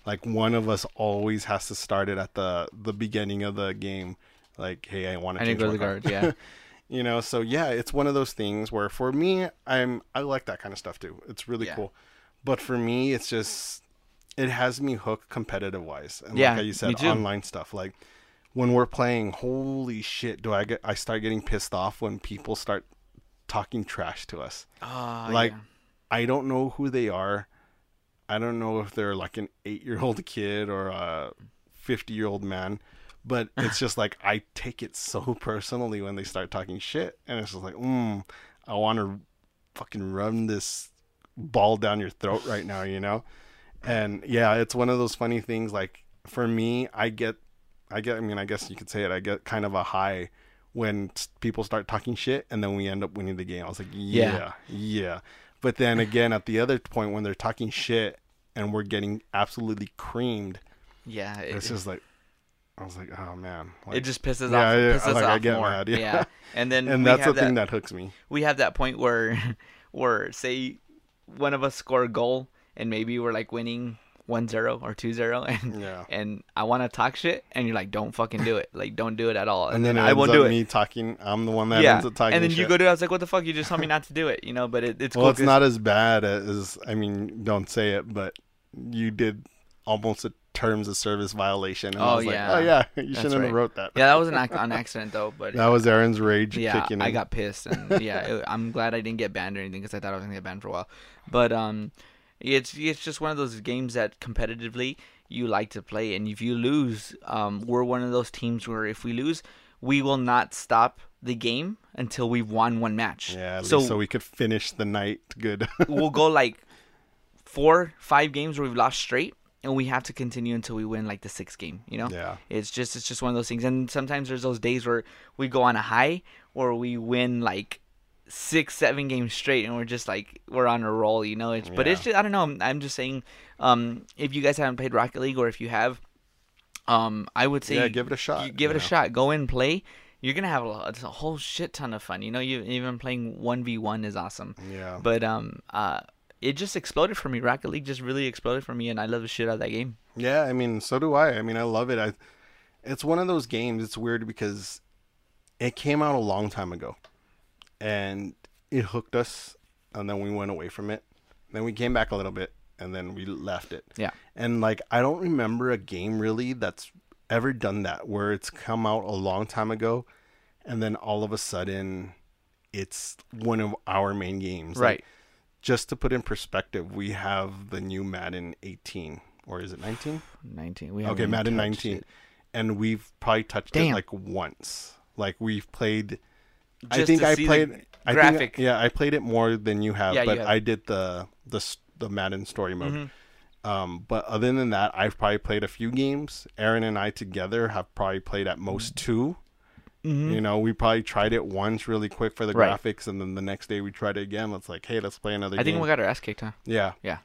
Like one of us always has to start it at the the beginning of the game. Like, hey, I want to i change didn't go to the car. garage yeah you know so yeah it's one of those things where for me i'm i like that kind of stuff too it's really Yeah. cool but for me it's just it has me hooked competitive wise. And Yeah, like you said online stuff like when we're playing holy shit do i get i start getting pissed off when people start talking trash to us. Ah, like yeah. i don't know who they are. I don't know if they're like an eight year old kid or a 50 year old man but it's just like i take it so personally when they start talking shit. And it's just like mm, i want to fucking run this ball down your throat right now you know and yeah it's one of those funny things like for me i get i get i mean i guess you could say it i get kind of a high when people start talking shit and then we end up winning the game i was like yeah Yeah. yeah but then again at the other point when they're talking shit and we're getting absolutely creamed yeah it- it's just like I was like, oh man. it just pisses Yeah, off. yeah, pisses like, I get more. mad, yeah. and then and that's the have thing that, that hooks me. we have that point where, where say, one of us score a goal and maybe we're like winning 1-0 or 2-0 and Yeah. and I want to talk shit and you're like, don't fucking do it. Like, don't do it at all. And then, it I won't do it. me talking. I'm the one that yeah. ends up talking. and then you go to. I was like, what the fuck? You just told me not to do it. You know. But it, it's Well, cool it's not as bad as I mean, don't say it, but you did almost a terms of service violation. And I Oh, was yeah. like, oh yeah, you That's shouldn't have wrote that. Yeah, that was an accident though. But That was Aaron's rage yeah, kicking in. I got pissed, and yeah, it, I'm glad I didn't get banned or anything because I thought I was gonna get banned for a while. But um, it's it's just one of those games that competitively you like to play, and if you lose, um, we're one of those teams where if we lose, we will not stop the game until we've won one match. yeah, so, so we could finish the night good. we'll go like four, five games where we've lost straight, and we have to continue until we win like the sixth game. You know? yeah. It's just it's just one of those things. And sometimes there's those days where we go on a high or we win like six, seven games straight, and we're just like we're on a roll, you know. It's, But it's just I don't know. I'm just saying, um, if you guys haven't played Rocket League or if you have, um, I would say Yeah, give it a shot, you Give it a shot. Go in, play. You're gonna have a, a whole shit ton of fun. You know, you even playing one v one is awesome. Yeah. But um, uh, it just exploded for me. Rocket League just really exploded for me, and I love the shit out of that game. Yeah, I mean, so do I. I mean, I love it. I, it's one of those games. It's weird because it came out a long time ago, and it hooked us, and then we went away from it. Then we came back a little bit, and then we left it. Yeah. And like, I don't remember a game really that's ever done that where it's come out a long time ago, and then all of a sudden, it's one of our main games. Like, Right. just to put in perspective, we have the new Madden 18, or is it 19? 19. We Okay, Madden 19, it. and we've probably touched Damn. it like once. Like we've played. I think I played. I graphic. Think, yeah, I played it more than you have, Yeah, you but have. I did the the the Madden story mode. Mm-hmm. Um, but other than that, I've probably played a few games. Aaron and I together have probably played at most two. You know, we probably tried it once really quick for the Mm-hmm. Right. graphics, and then the next day we tried it again. Let's like, hey, let's play another. Game. I think we got our ass kicked, huh? Yeah. Yeah.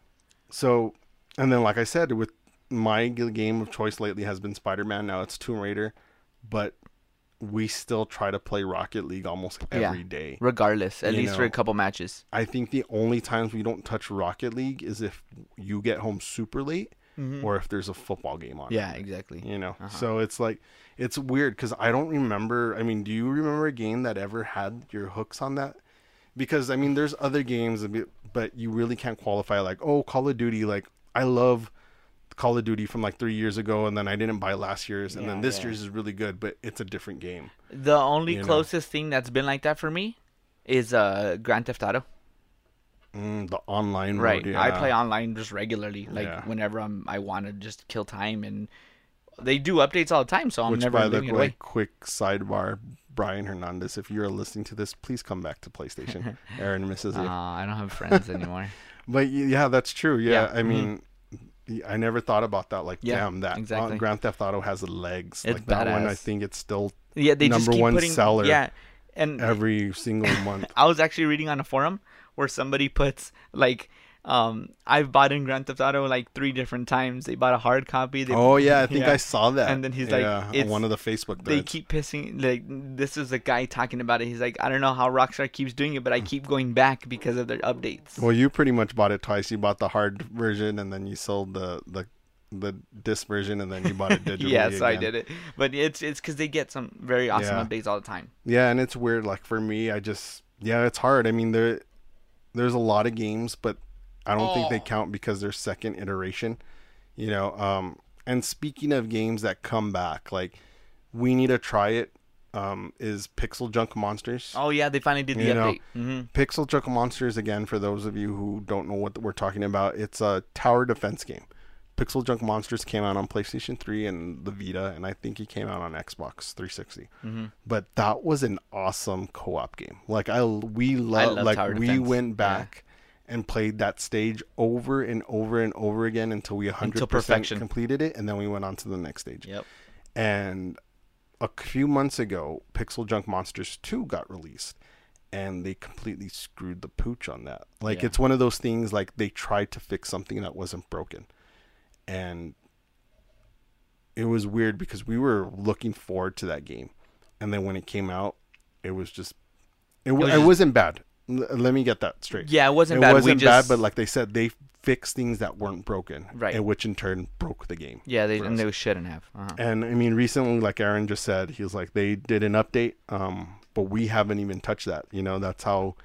So, and then like I said, with my game of choice lately has been Spider Man. Now it's Tomb Raider, but we still try to play Rocket League almost every Yeah. day. Regardless, at You least for a couple matches. I think the only times we don't touch Rocket League is if you get home super late or if there's a football game on. Mm-hmm. Yeah, exactly. You know, Uh-huh. so it's like it's weird because I don't remember. I mean, do you remember a game that ever had your hooks on that? Because I mean, there's other games, but you really can't qualify. Like, oh, Call of Duty. Like, I love Call of Duty from like three years ago, and then I didn't buy last year's, and then this yeah. year's is really good, but it's a different game. The only You know. closest thing that's been like that for me is uh Grand Theft Auto. Mm, the online Right. mode, I play online just regularly, like Yeah. whenever I'm I want to just kill time, and they do updates all the time, so I'm Which, never by the giving it away. way, quick sidebar, Brian Hernandez, if you're listening to this, please come back to PlayStation. Aaron misses Uh. I don't have friends anymore. But yeah, that's true. Yeah, Yeah, I mhm. mean, y- I never thought about that. Like, Yeah, damn, that uh, exactly. Grand Theft Auto has legs. It's like that one, I think it's still Yeah, they just Number keep one putting seller Yeah, and every single month. I was actually reading on a forum where somebody puts like um I've bought in Grand Theft Auto like three different times. They bought a hard copy. They, Oh yeah, I think yeah. I saw that. And then he's like, yeah, on it's- one of the Facebook They keep pissing like this is a guy talking about it. He's like, I don't know how Rockstar keeps doing it, but I keep going back because of their updates. Well, you pretty much bought it twice. You bought the hard version, and then you sold the the the disc version, and then you bought it digitally. yes, I again. did it. But it's it's because they get some very awesome Yeah. updates all the time. Yeah, and it's weird. Like for me, I just yeah, it's hard. I mean, there there's a lot of games, but I don't think Oh. they count because they're second iteration. You know, um, and speaking of games that come back, like we need to try it. Um, is Pixel Junk Monsters? Oh yeah, they finally did the You know, update. hmm Pixel Junk Monsters again. For those of you who don't know what we're talking about, it's a tower defense game. Pixel Junk Monsters came out on PlayStation 3 and the Vita, and I think it came out on Xbox 360. Mm-hmm. But that was an awesome co-op game. Like I, we love, love like we defense. went Yeah. And played that stage over and over and over again until we 100% perfection. completed it, and then we went on to the next stage. Yep. And a few months ago, Pixel Junk Monsters 2 got released. And they completely screwed the pooch on that. Like Yeah. it's one of those things like they tried to fix something that wasn't broken. And it was weird because we were looking forward to that game, and then when it came out, it was just it, w- was it wasn't bad. L- let me get that straight. Yeah, it wasn't it bad. We wasn't just- bad, but like they said, they fixed things that weren't broken, Right. And which in turn broke the game. Yeah, they and they shouldn't have. Uh-huh. And I mean, recently, like Aaron just said, he was like, they did an update, um, but we haven't even touched that. You know, that's how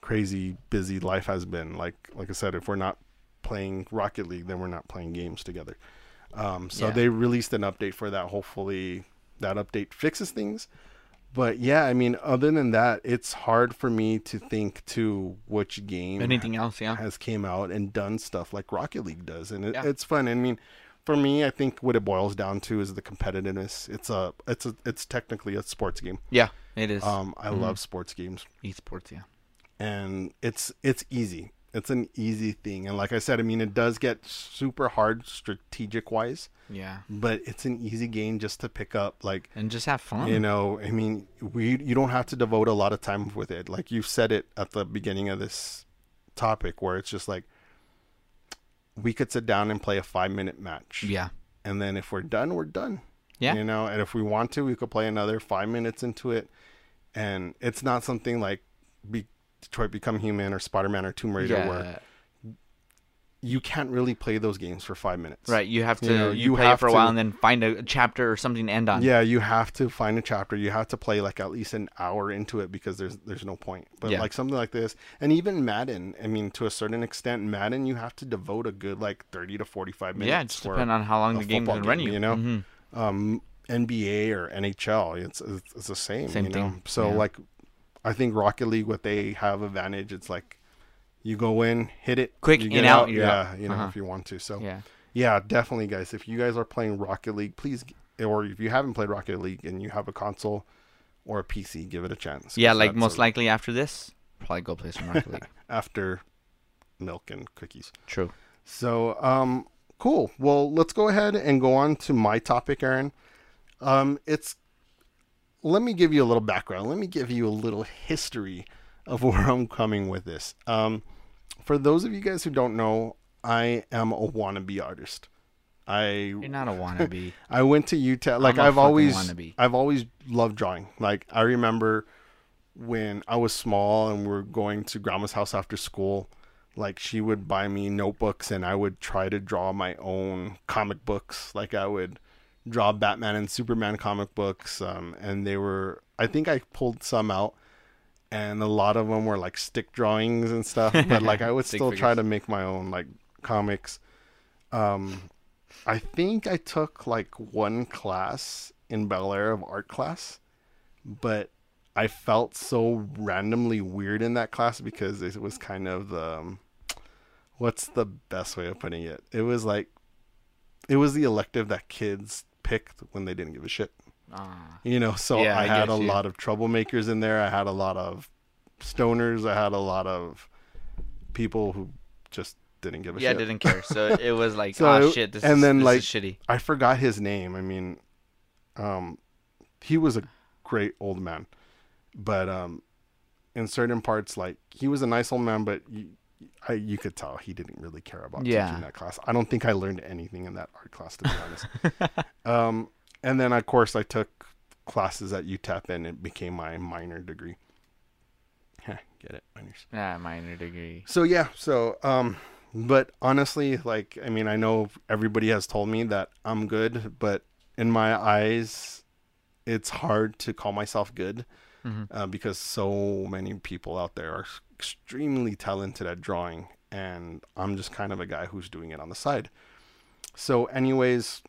crazy busy life has been. Like, like I said, if we're not playing Rocket League, then we're not playing games together. Um, so Yeah. they released an update for that. Hopefully, that update fixes things. But yeah, I mean, other than that, it's hard for me to think to which game Anything else? Yeah. has came out and done stuff like Rocket League does, and it, Yeah. it's fun. I mean, for me, I think what it boils down to is the competitiveness. It's a, it's a, it's technically a sports game. Yeah, it is. Um, I love sports games, Esports. Yeah. and it's it's easy. It's an easy thing, and like I said, I mean, it does get super hard strategic wise, Yeah. but it's an easy game just to pick up. Like And just have fun. you know, I mean, we you don't have to devote a lot of time with it. Like you said it at the beginning of this topic, where it's just like we could sit down and play a five minute match. Yeah. And then if we're done, we're done. Yeah. You know, and if we want to, we could play another five minutes into it. And it's not something like be Detroit Become Human or Spider Man or Tomb Raider where Yeah. you can't really play those games for five minutes. Right. You have to You you, know, you play it have for a while to- and then find a chapter or something to end on. Yeah, you have to find a chapter. You have to play like at least an hour into it because there's there's no point. But Yeah. like something like this, and even Madden, I mean, to a certain extent, Madden, you have to devote a good like thirty to forty five minutes. Yeah, it just for depends on how long the game can run you. You know, Mhm. um, NBA or NHL, it's it's, it's the same. Same you know? thing, So yeah. like, I think Rocket League, what they have advantage, it's like. You go in, hit it, Quick, you in, get out, yeah, out. you know, Uh-huh. if you want to. So Yeah. yeah, definitely, guys. If you guys are playing Rocket League, please, or if you haven't played Rocket League and you have a console or a PC, give it a chance. Yeah, like most a- likely after this, probably go play some Rocket League. after milk and cookies. True. So, um, cool. Well, let's go ahead and go on to my topic, Aaron. Um, it's let me give you a little background. Let me give you a little history of where I'm coming with this. Um, for those of you guys who don't know, I am a wannabe artist. I You're not a wannabe. I went to UTEP. Like a I've always, wannabe. I've always loved drawing. Like I remember when I was small and we are going to grandma's house after school. Like she would buy me notebooks and I would try to draw my own comic books. Like I would draw Batman and Superman comic books. Um, and they were, I think I pulled some out. And a lot of them were like stick drawings and stuff, but like I would still try to make my own like comics. Um, I think I took like one class in Bel Air of art class, but I felt so randomly weird in that class because it was kind of the um, what's the best way of putting it? It was like it was the elective that kids picked when they didn't give a shit. Ah. You know, so Yeah, I I had a you. lot of troublemakers in there. I had a lot of stoners. I had a lot of people who just didn't give a shit. Yeah, shit. didn't care. So it was like, So oh it- shit, this and is then, like, is shitty. I forgot his name. I mean, um, he was a great old man, but um, in certain parts, like he was a nice old man, but you, I, you could tell he didn't really care about Yeah. teaching that class. I don't think I learned anything in that art class, to be honest. um, and then of course I took classes at UTEP, and it became my minor degree. Get it, minors. Yeah, minor degree. So yeah, so um but honestly, like I mean, I know everybody has told me that I'm good, but in my eyes it's hard to call myself good uh, because so many people out there are extremely talented at drawing and I'm just kind of a guy who's doing it on the side. So anyways,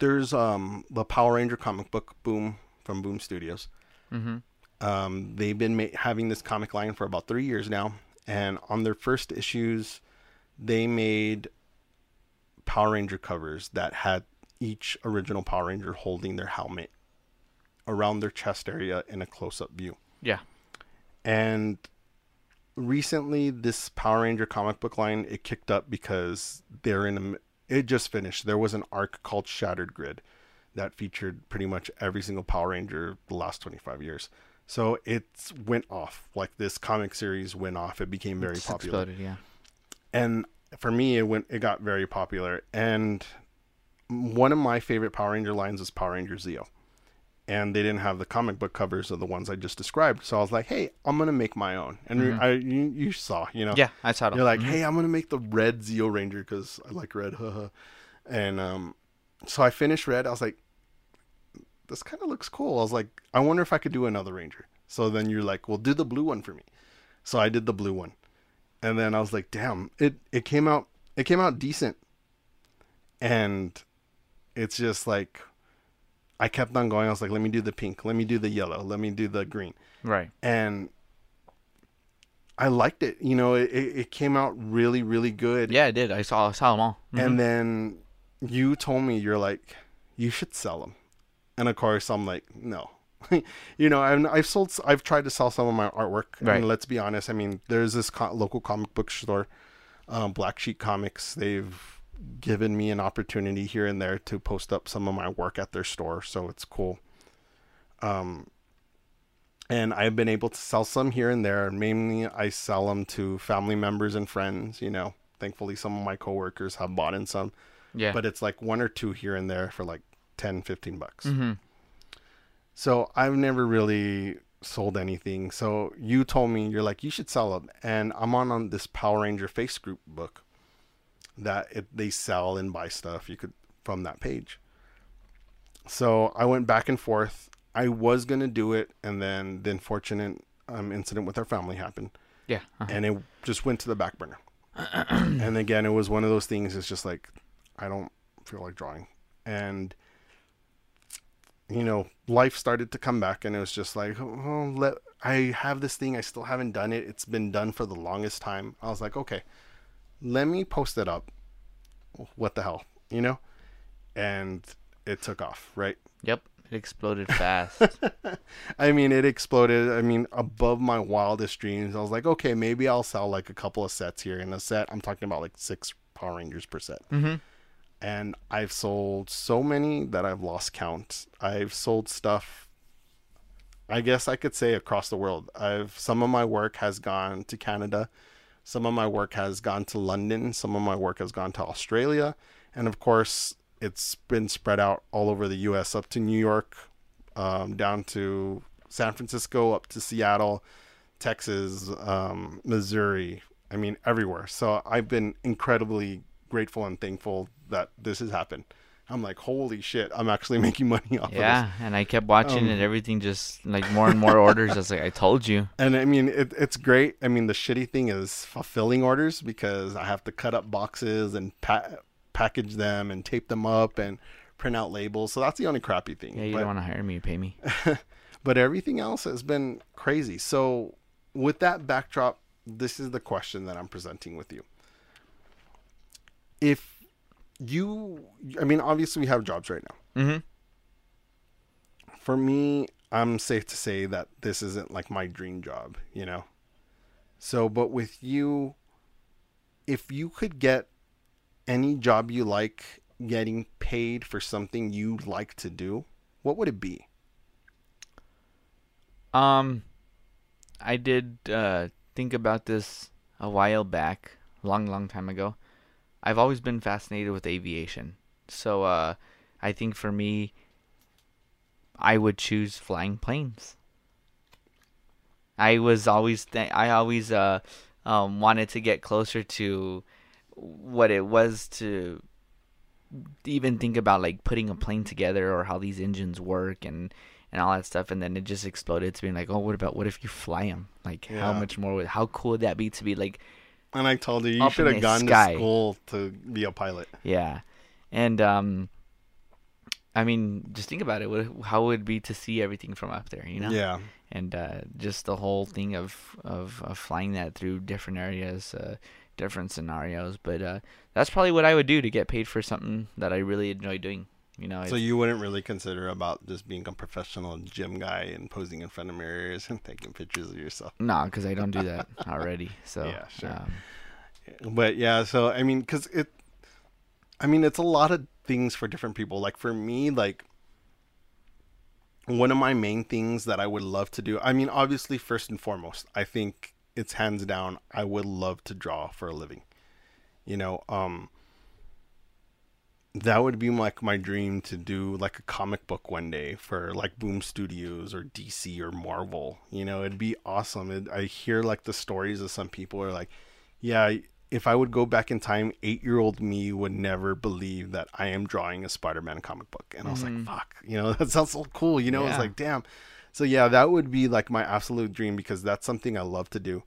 there's um the Power Ranger comic book Boom from Boom Studios. Mm-hmm. Um, they've been ma- having this comic line for about three years now, and on their first issues, they made Power Ranger covers that had each original Power Ranger holding their helmet around their chest area in a close-up view. Yeah. And recently, this Power Ranger comic book line it kicked up because they're in a. It just finished. There was an arc called Shattered Grid that featured pretty much every single Power Ranger the last 25 years. So it went off. Like this comic series went off. It became very It's popular exploded, yeah. and for me it went it got very popular and one of my favorite Power Ranger lines is Power Ranger Zeo. And they didn't have the comic book covers of the ones I just described. So I was like, hey, I'm going to make my own. And I, you, you saw, you know. Yeah, I saw it. You're like, hey, I'm going to make the red Zeo Ranger because I like red. haha. and um, so I finished red. I was like, this kind of looks cool. I was like, I wonder if I could do another Ranger. So then you're like, well, do the blue one for me. So I did the blue one. And then I was like, damn, it, it came out it came out decent. And it's just like I kept on going. I was like, let me do the pink, let me do the yellow, let me do the green. right. And I liked it. You know, it, it it came out really, really good. Yeah, I did. I saw, I saw them all. Mhm. And then you told me you're like, you should sell them. And of course, I'm like, no. you know, I've, I've sold, I've tried to sell some of my artwork. Right. And let's be honest. I mean, there's this co- local comic book store, um, Black Sheep Comics. They've given me an opportunity here and there to post up some of my work at their store, so it's cool. Um, and I've been able to sell some here and there. Mainly, I sell them to family members and friends. You know, thankfully, some of my coworkers have bought in some yeah. but it's like one or two here and there for like 10 15 bucks hmm so i've never really sold anything so you told me you're like you should sell them and i'm on, on this power ranger face group book that it, they sell and buy stuff you could from that page so i went back and forth i was going to do it and then the unfortunate um, incident with our family happened yeah. uh-huh. and it just went to the back burner. and again, it was one of those things. It's just like I don't feel like drawing, and you know, life started to come back, and it was just like, oh, let I have this thing. I still haven't done it. It's been done for the longest time. I was like, okay, let me post it up. What the hell, you know? And it took off, right? Yep. It exploded fast. I mean, it exploded. I mean, above my wildest dreams. I was like, okay, maybe I'll sell like a couple of sets here. In a set, I'm talking about like six Power Rangers per set. mm-hmm. And I've sold so many that I've lost count. I've sold stuff. I guess I could say across the world. I've some of my work has gone to Canada, some of my work has gone to London, some of my work has gone to Australia, and of course, it's been spread out all over the U.S. up to New York, um, down to San Francisco, up to Seattle, Texas, um, Missouri. I mean, everywhere. So I've been incredibly grateful and thankful that this has happened. I'm like, holy shit, I'm actually making money off of this. Yeah, and I kept watching Um, and everything just like more and more orders. I was like, I told you. And I mean, it, it's great. I mean, the shitty thing is fulfilling orders because I have to cut up boxes and pa- package them and tape them up and print out labels. So that's the only crappy thing. Yeah, you but, don't want to hire me, pay me. but everything else has been crazy. So with that backdrop, this is the question that I'm presenting with you. If you, I mean, obviously we have jobs right now. Mm-hmm. for me, I'm safe to say that this isn't like my dream job, you know? So, but with you, if you could get any job you like getting paid for something you like to do, what would it be? Um, I did uh, think about this a while back, long, long time ago. I've always been fascinated with aviation, so uh, I think for me, I would choose flying planes. I was always th- I always uh, um, wanted to get closer to what it was to even think about like putting a plane together or how these engines work and and all that stuff. And then it just exploded to being like oh what about what if you fly them like how much more would how cool would that be to be like And I told you, you should have gone sky. to school to be a pilot. yeah and um i mean just think about it how would it be to see everything from up there you know Yeah. and uh, just the whole thing of, of of flying that through different areas, uh, different scenarios. But uh, that's probably what I would do to get paid for something that I really enjoy doing. You know, So you wouldn't really consider about just being a professional gym guy and posing in front of mirrors and taking pictures of yourself. no, because I don't do that already. So Yeah, sure. Um, but yeah so i mean because it i mean it's a lot of things for different people like for me like one of my main things that i would love to do i mean obviously first and foremost i think it's hands down i would love to draw for a living you know um that would be like my dream to do like a comic book one day for like Boom Studios or DC or Marvel. You know, it'd be awesome. It, I hear like the stories of some people are like, yeah, if I would go back in time, eight year old me would never believe that I am drawing a Spider Man comic book. And I was like, fuck, you know, that sounds so cool. You know, it's Mm-hmm. Like, damn. So yeah, that would be like my absolute dream because that's something I love to do.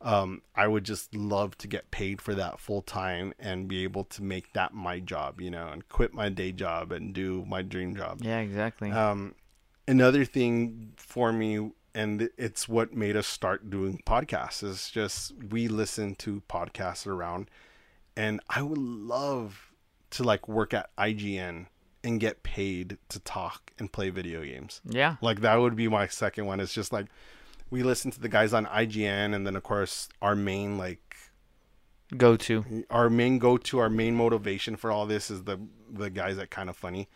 Um, I would just love to get paid for that full time and be able to make that my job, you know, and quit my day job and do my dream job. Yeah, exactly. Um, another thing for me, and it's what made us start doing podcasts, is just we listen to podcasts around, and I would love to like work at IGN and get paid to talk and play video games. yeah. Like that would be my second one. It's just like we listen to the guys on IGN, and then of course our main like Go to. our main go to, our main motivation for all this is the the guys at Kind of Funny,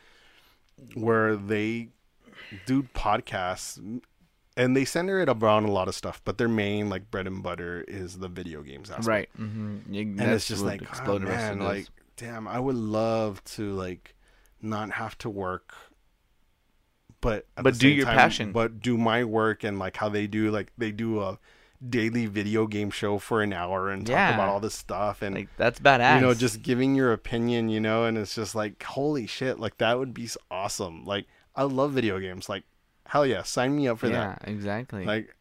where they do podcasts and they center it around a lot of stuff, but their main like bread and butter is the video games aspect. Right. Mm-hmm. And it's just like, oh, man, like, damn, I would love to like not have to work, but But do your time, passion. But do my work and like how they do, like they do a daily video game show for an hour and talk Yeah. about all this stuff and like that's badass. you know just giving your opinion you know and it's just like holy shit like that would be awesome like i love video games like hell yeah sign me up for that. yeah, exactly. like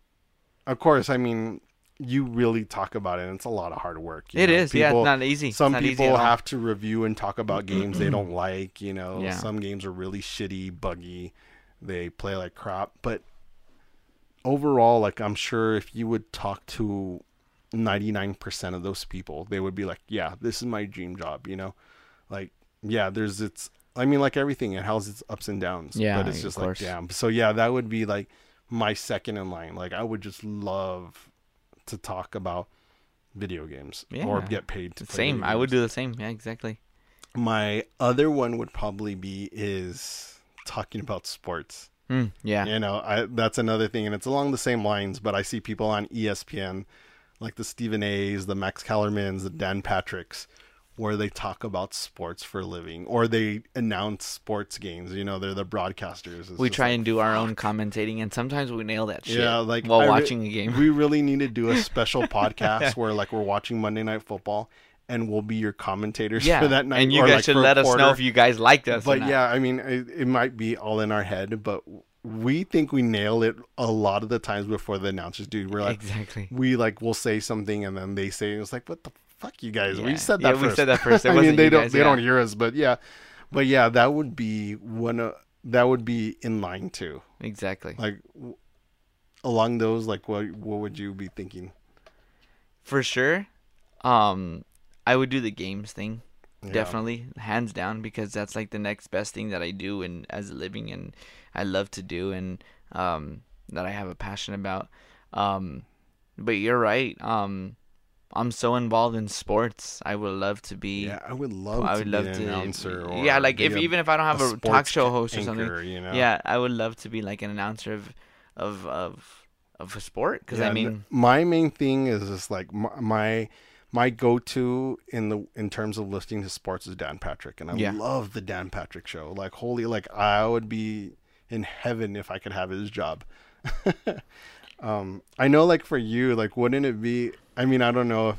of course i mean you really talk about it and it's a lot of hard work you It know? is, yeah, it's not easy. Some not people all. have to review and talk about games they don't like you know Yeah. some games are really shitty buggy they play like crap but overall like i'm sure if you would talk to 99% of those people they would be like yeah this is my dream job you know like yeah there's its i mean like everything it has its ups and downs Yeah, but it's just like damn so yeah that would be like my second in line like i would just love to talk about video games or get paid to play Same. video I would do the same. Yeah, exactly. my other one would probably be is talking about sports Mm, yeah. you know, I, that's another thing, and it's along the same lines. But I see people on ESPN, like the Stephen A's, the Max Kellermans, the Dan Patricks, where they talk about sports for a living, or they announce sports games. You know, they're the broadcasters. It's We try like, and do our own commentating, and sometimes we nail that shit. yeah, like while re- watching a game. We really need to do a special podcast where, like, we're watching Monday Night Football, and we'll be your commentators yeah, for that night. and you guys like, should let us know if you guys liked us. But yeah, I mean, it, it might be all in our head, but we think we nail it a lot of the times before the announcers do. We're like, exactly. we like will say something and then they say it's like, what the fuck, you guys? Yeah. We said that. Yeah, that we said that first. I mean, they don't guys, they don't hear us, but yeah, but yeah, that would be one of that would be in line too. Exactly. Like w- along those, like what what would you be thinking? For sure. Um, I would do the games thing. Yeah. Definitely, hands down, because that's like the next best thing that I do and as a living, and I love to do, and um, that I have a passion about. Um, but you're right. Um, I'm so involved in sports. I would love to be. Yeah, I would love. I to would be love an to. announcer. Or yeah, like if a- even if I don't have a, talk sports show host or something. you know? Yeah, I would love to be like an announcer of of of of a sport because Yeah, I mean, my main thing is just like my my, my go-to in the in terms of listening to sports is Dan Patrick, and I Yeah. love the Dan Patrick show. Like holy, like I would be in heaven if I could have his job. um, I know, like for you, like wouldn't it be? I mean, I don't know if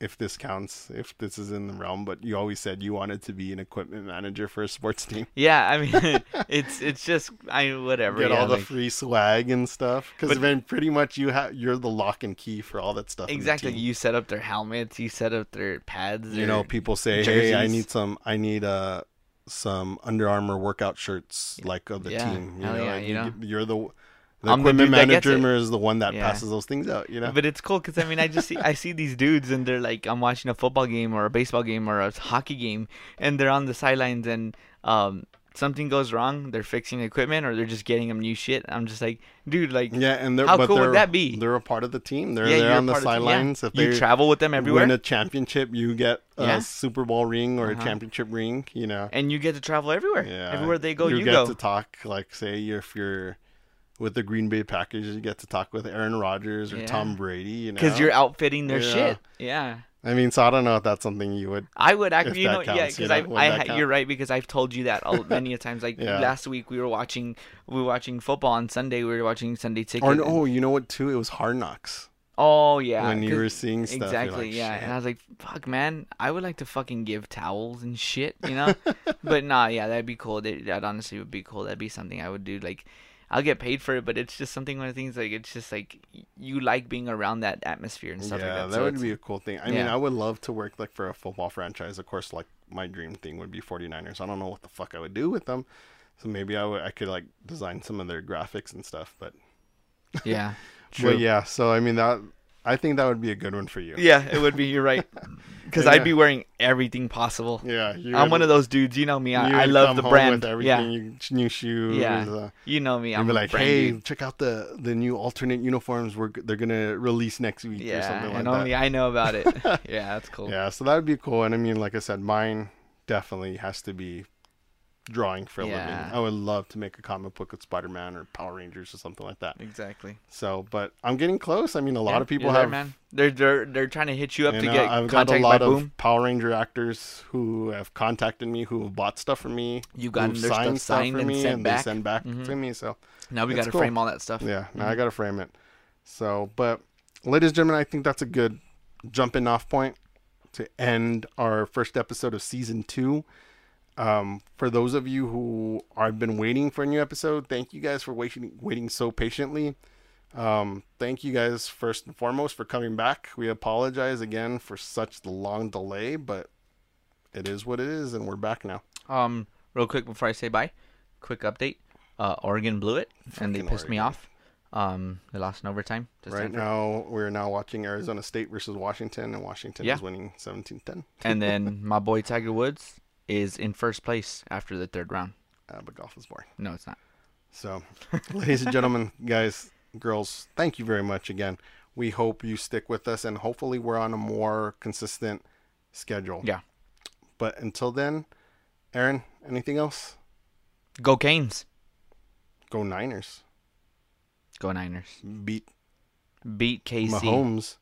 if this counts, if this is in the realm, but you always said you wanted to be an equipment manager for a sports team. yeah, I mean, it's it's just I whatever. Get yeah, all the like- free swag and stuff, because then pretty much you have you're the lock and key for all that stuff. Exactly. You set up their helmets. You set up their pads. you know people say hey i need some i need uh some Under Armour workout shirts like of the Yeah, team you hell know, yeah, you know. you're the the I'm the equipment gets manager is the one that Yeah. passes those things out you know But it's cool because I mean, I just see I see these dudes and they're like, I'm watching a football game or a baseball game or a hockey game, and they're on the sidelines and um something goes wrong, they're fixing equipment or they're just getting them new shit. I'm just like, dude, like, yeah and they're How cool would that be? they're a part of the team they're yeah, there on the team, yeah. sidelines if you they travel with them everywhere, win a championship you get a Yeah. super bowl ring or Uh-huh. a championship ring you know and you get to travel everywhere. yeah Everywhere they go, you, get go. to talk like say if you're with the Green Bay Packers, you get to talk with Aaron Rodgers or Yeah. Tom Brady, you know, Because you're outfitting their Yeah. shit. Yeah. I mean, so I don't know if that's something you would. I would actually, you know, yeah, counts, you because know, I, I, that ha- count? you're right because I've told you that all, many a times. Like Yeah. last week, we were watching, we were watching football on Sunday. We were watching Sunday Ticket. Or and- no, you know what? Too, it was Hard Knocks Oh yeah, when you were seeing stuff. exactly like, yeah, and I was like, fuck, man, I would like to fucking give towels and shit, you know. but nah, yeah, that'd be cool. That, that honestly would be cool. That'd be something I would do. Like, I'll get paid for it, but it's just something. One of the things like it's just like you like being around that atmosphere and stuff yeah, like that. that so would be a cool thing. I mean. I would love to work like for a football franchise. Of course, like my dream thing would be 49ers. I don't know what the fuck I would do with them. So maybe I would I could like design some of their graphics and stuff, but yeah, true. but yeah, so I mean that I think that would be a good one for you. Yeah, it would be. You're right. Because Yeah. I'd be wearing everything possible. Yeah, you I'm one of those dudes. You know me. I, I love the brand. Yeah, you, new shoes. Yeah. uh, you know me. I'm be like, hey, dude. check out the the new alternate uniforms we're they're gonna release next week or Yeah, something like and that. only I know about it. yeah, that's cool. Yeah, so that would be cool. And I mean, like I said, mine definitely has to be drawing for a Yeah. living. I would love to make a comic book with Spider Man or Power Rangers or something like that. Exactly. So, but I'm getting close. I mean, a lot Yeah, of people you're there, have. man. They're they're they're trying to hit you up to get you to know, get I've got a lot of Boom. Power Ranger actors who have contacted me, who have bought stuff from me. You got their stuff signed signed for and me, and back. they send back Mhm. to me. So Now we got to cool. frame all that stuff. yeah, now Mm-hmm. I got to frame it. So, but ladies and gentlemen, I think that's a good jumping off point to end our first episode of season two. Um, for those of you who have been waiting for a new episode, thank you guys for waiting waiting so patiently. Um, thank you guys first and foremost for coming back. We apologize again for such the long delay, but it is what it is, and we're back now. Um, real quick before I say bye, quick update. Uh, Oregon blew it, and they pissed me off. Um, they lost in overtime. Right Stanford. now, we're now watching Arizona State versus Washington, and Washington Yeah. is winning 17-10. and then my boy Tiger Woods is in first place after the third round. Uh, but golf is boring. No, it's not. So, ladies and gentlemen, guys, girls, thank you very much again. We hope you stick with us, and hopefully, we're on a more consistent schedule. Yeah. But until then, Aaron, anything else? Go Canes. Go Niners. Go Niners. Beat Beat KC. Mahomes.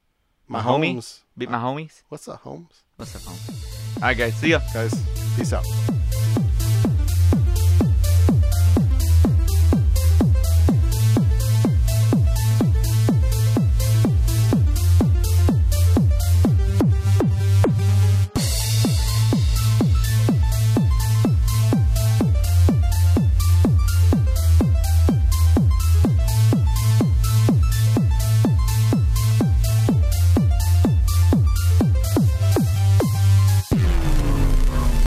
Mahomes. Beat my homies. What's up, Holmes? What's up, home? All right, guys. See ya. Guys, peace out.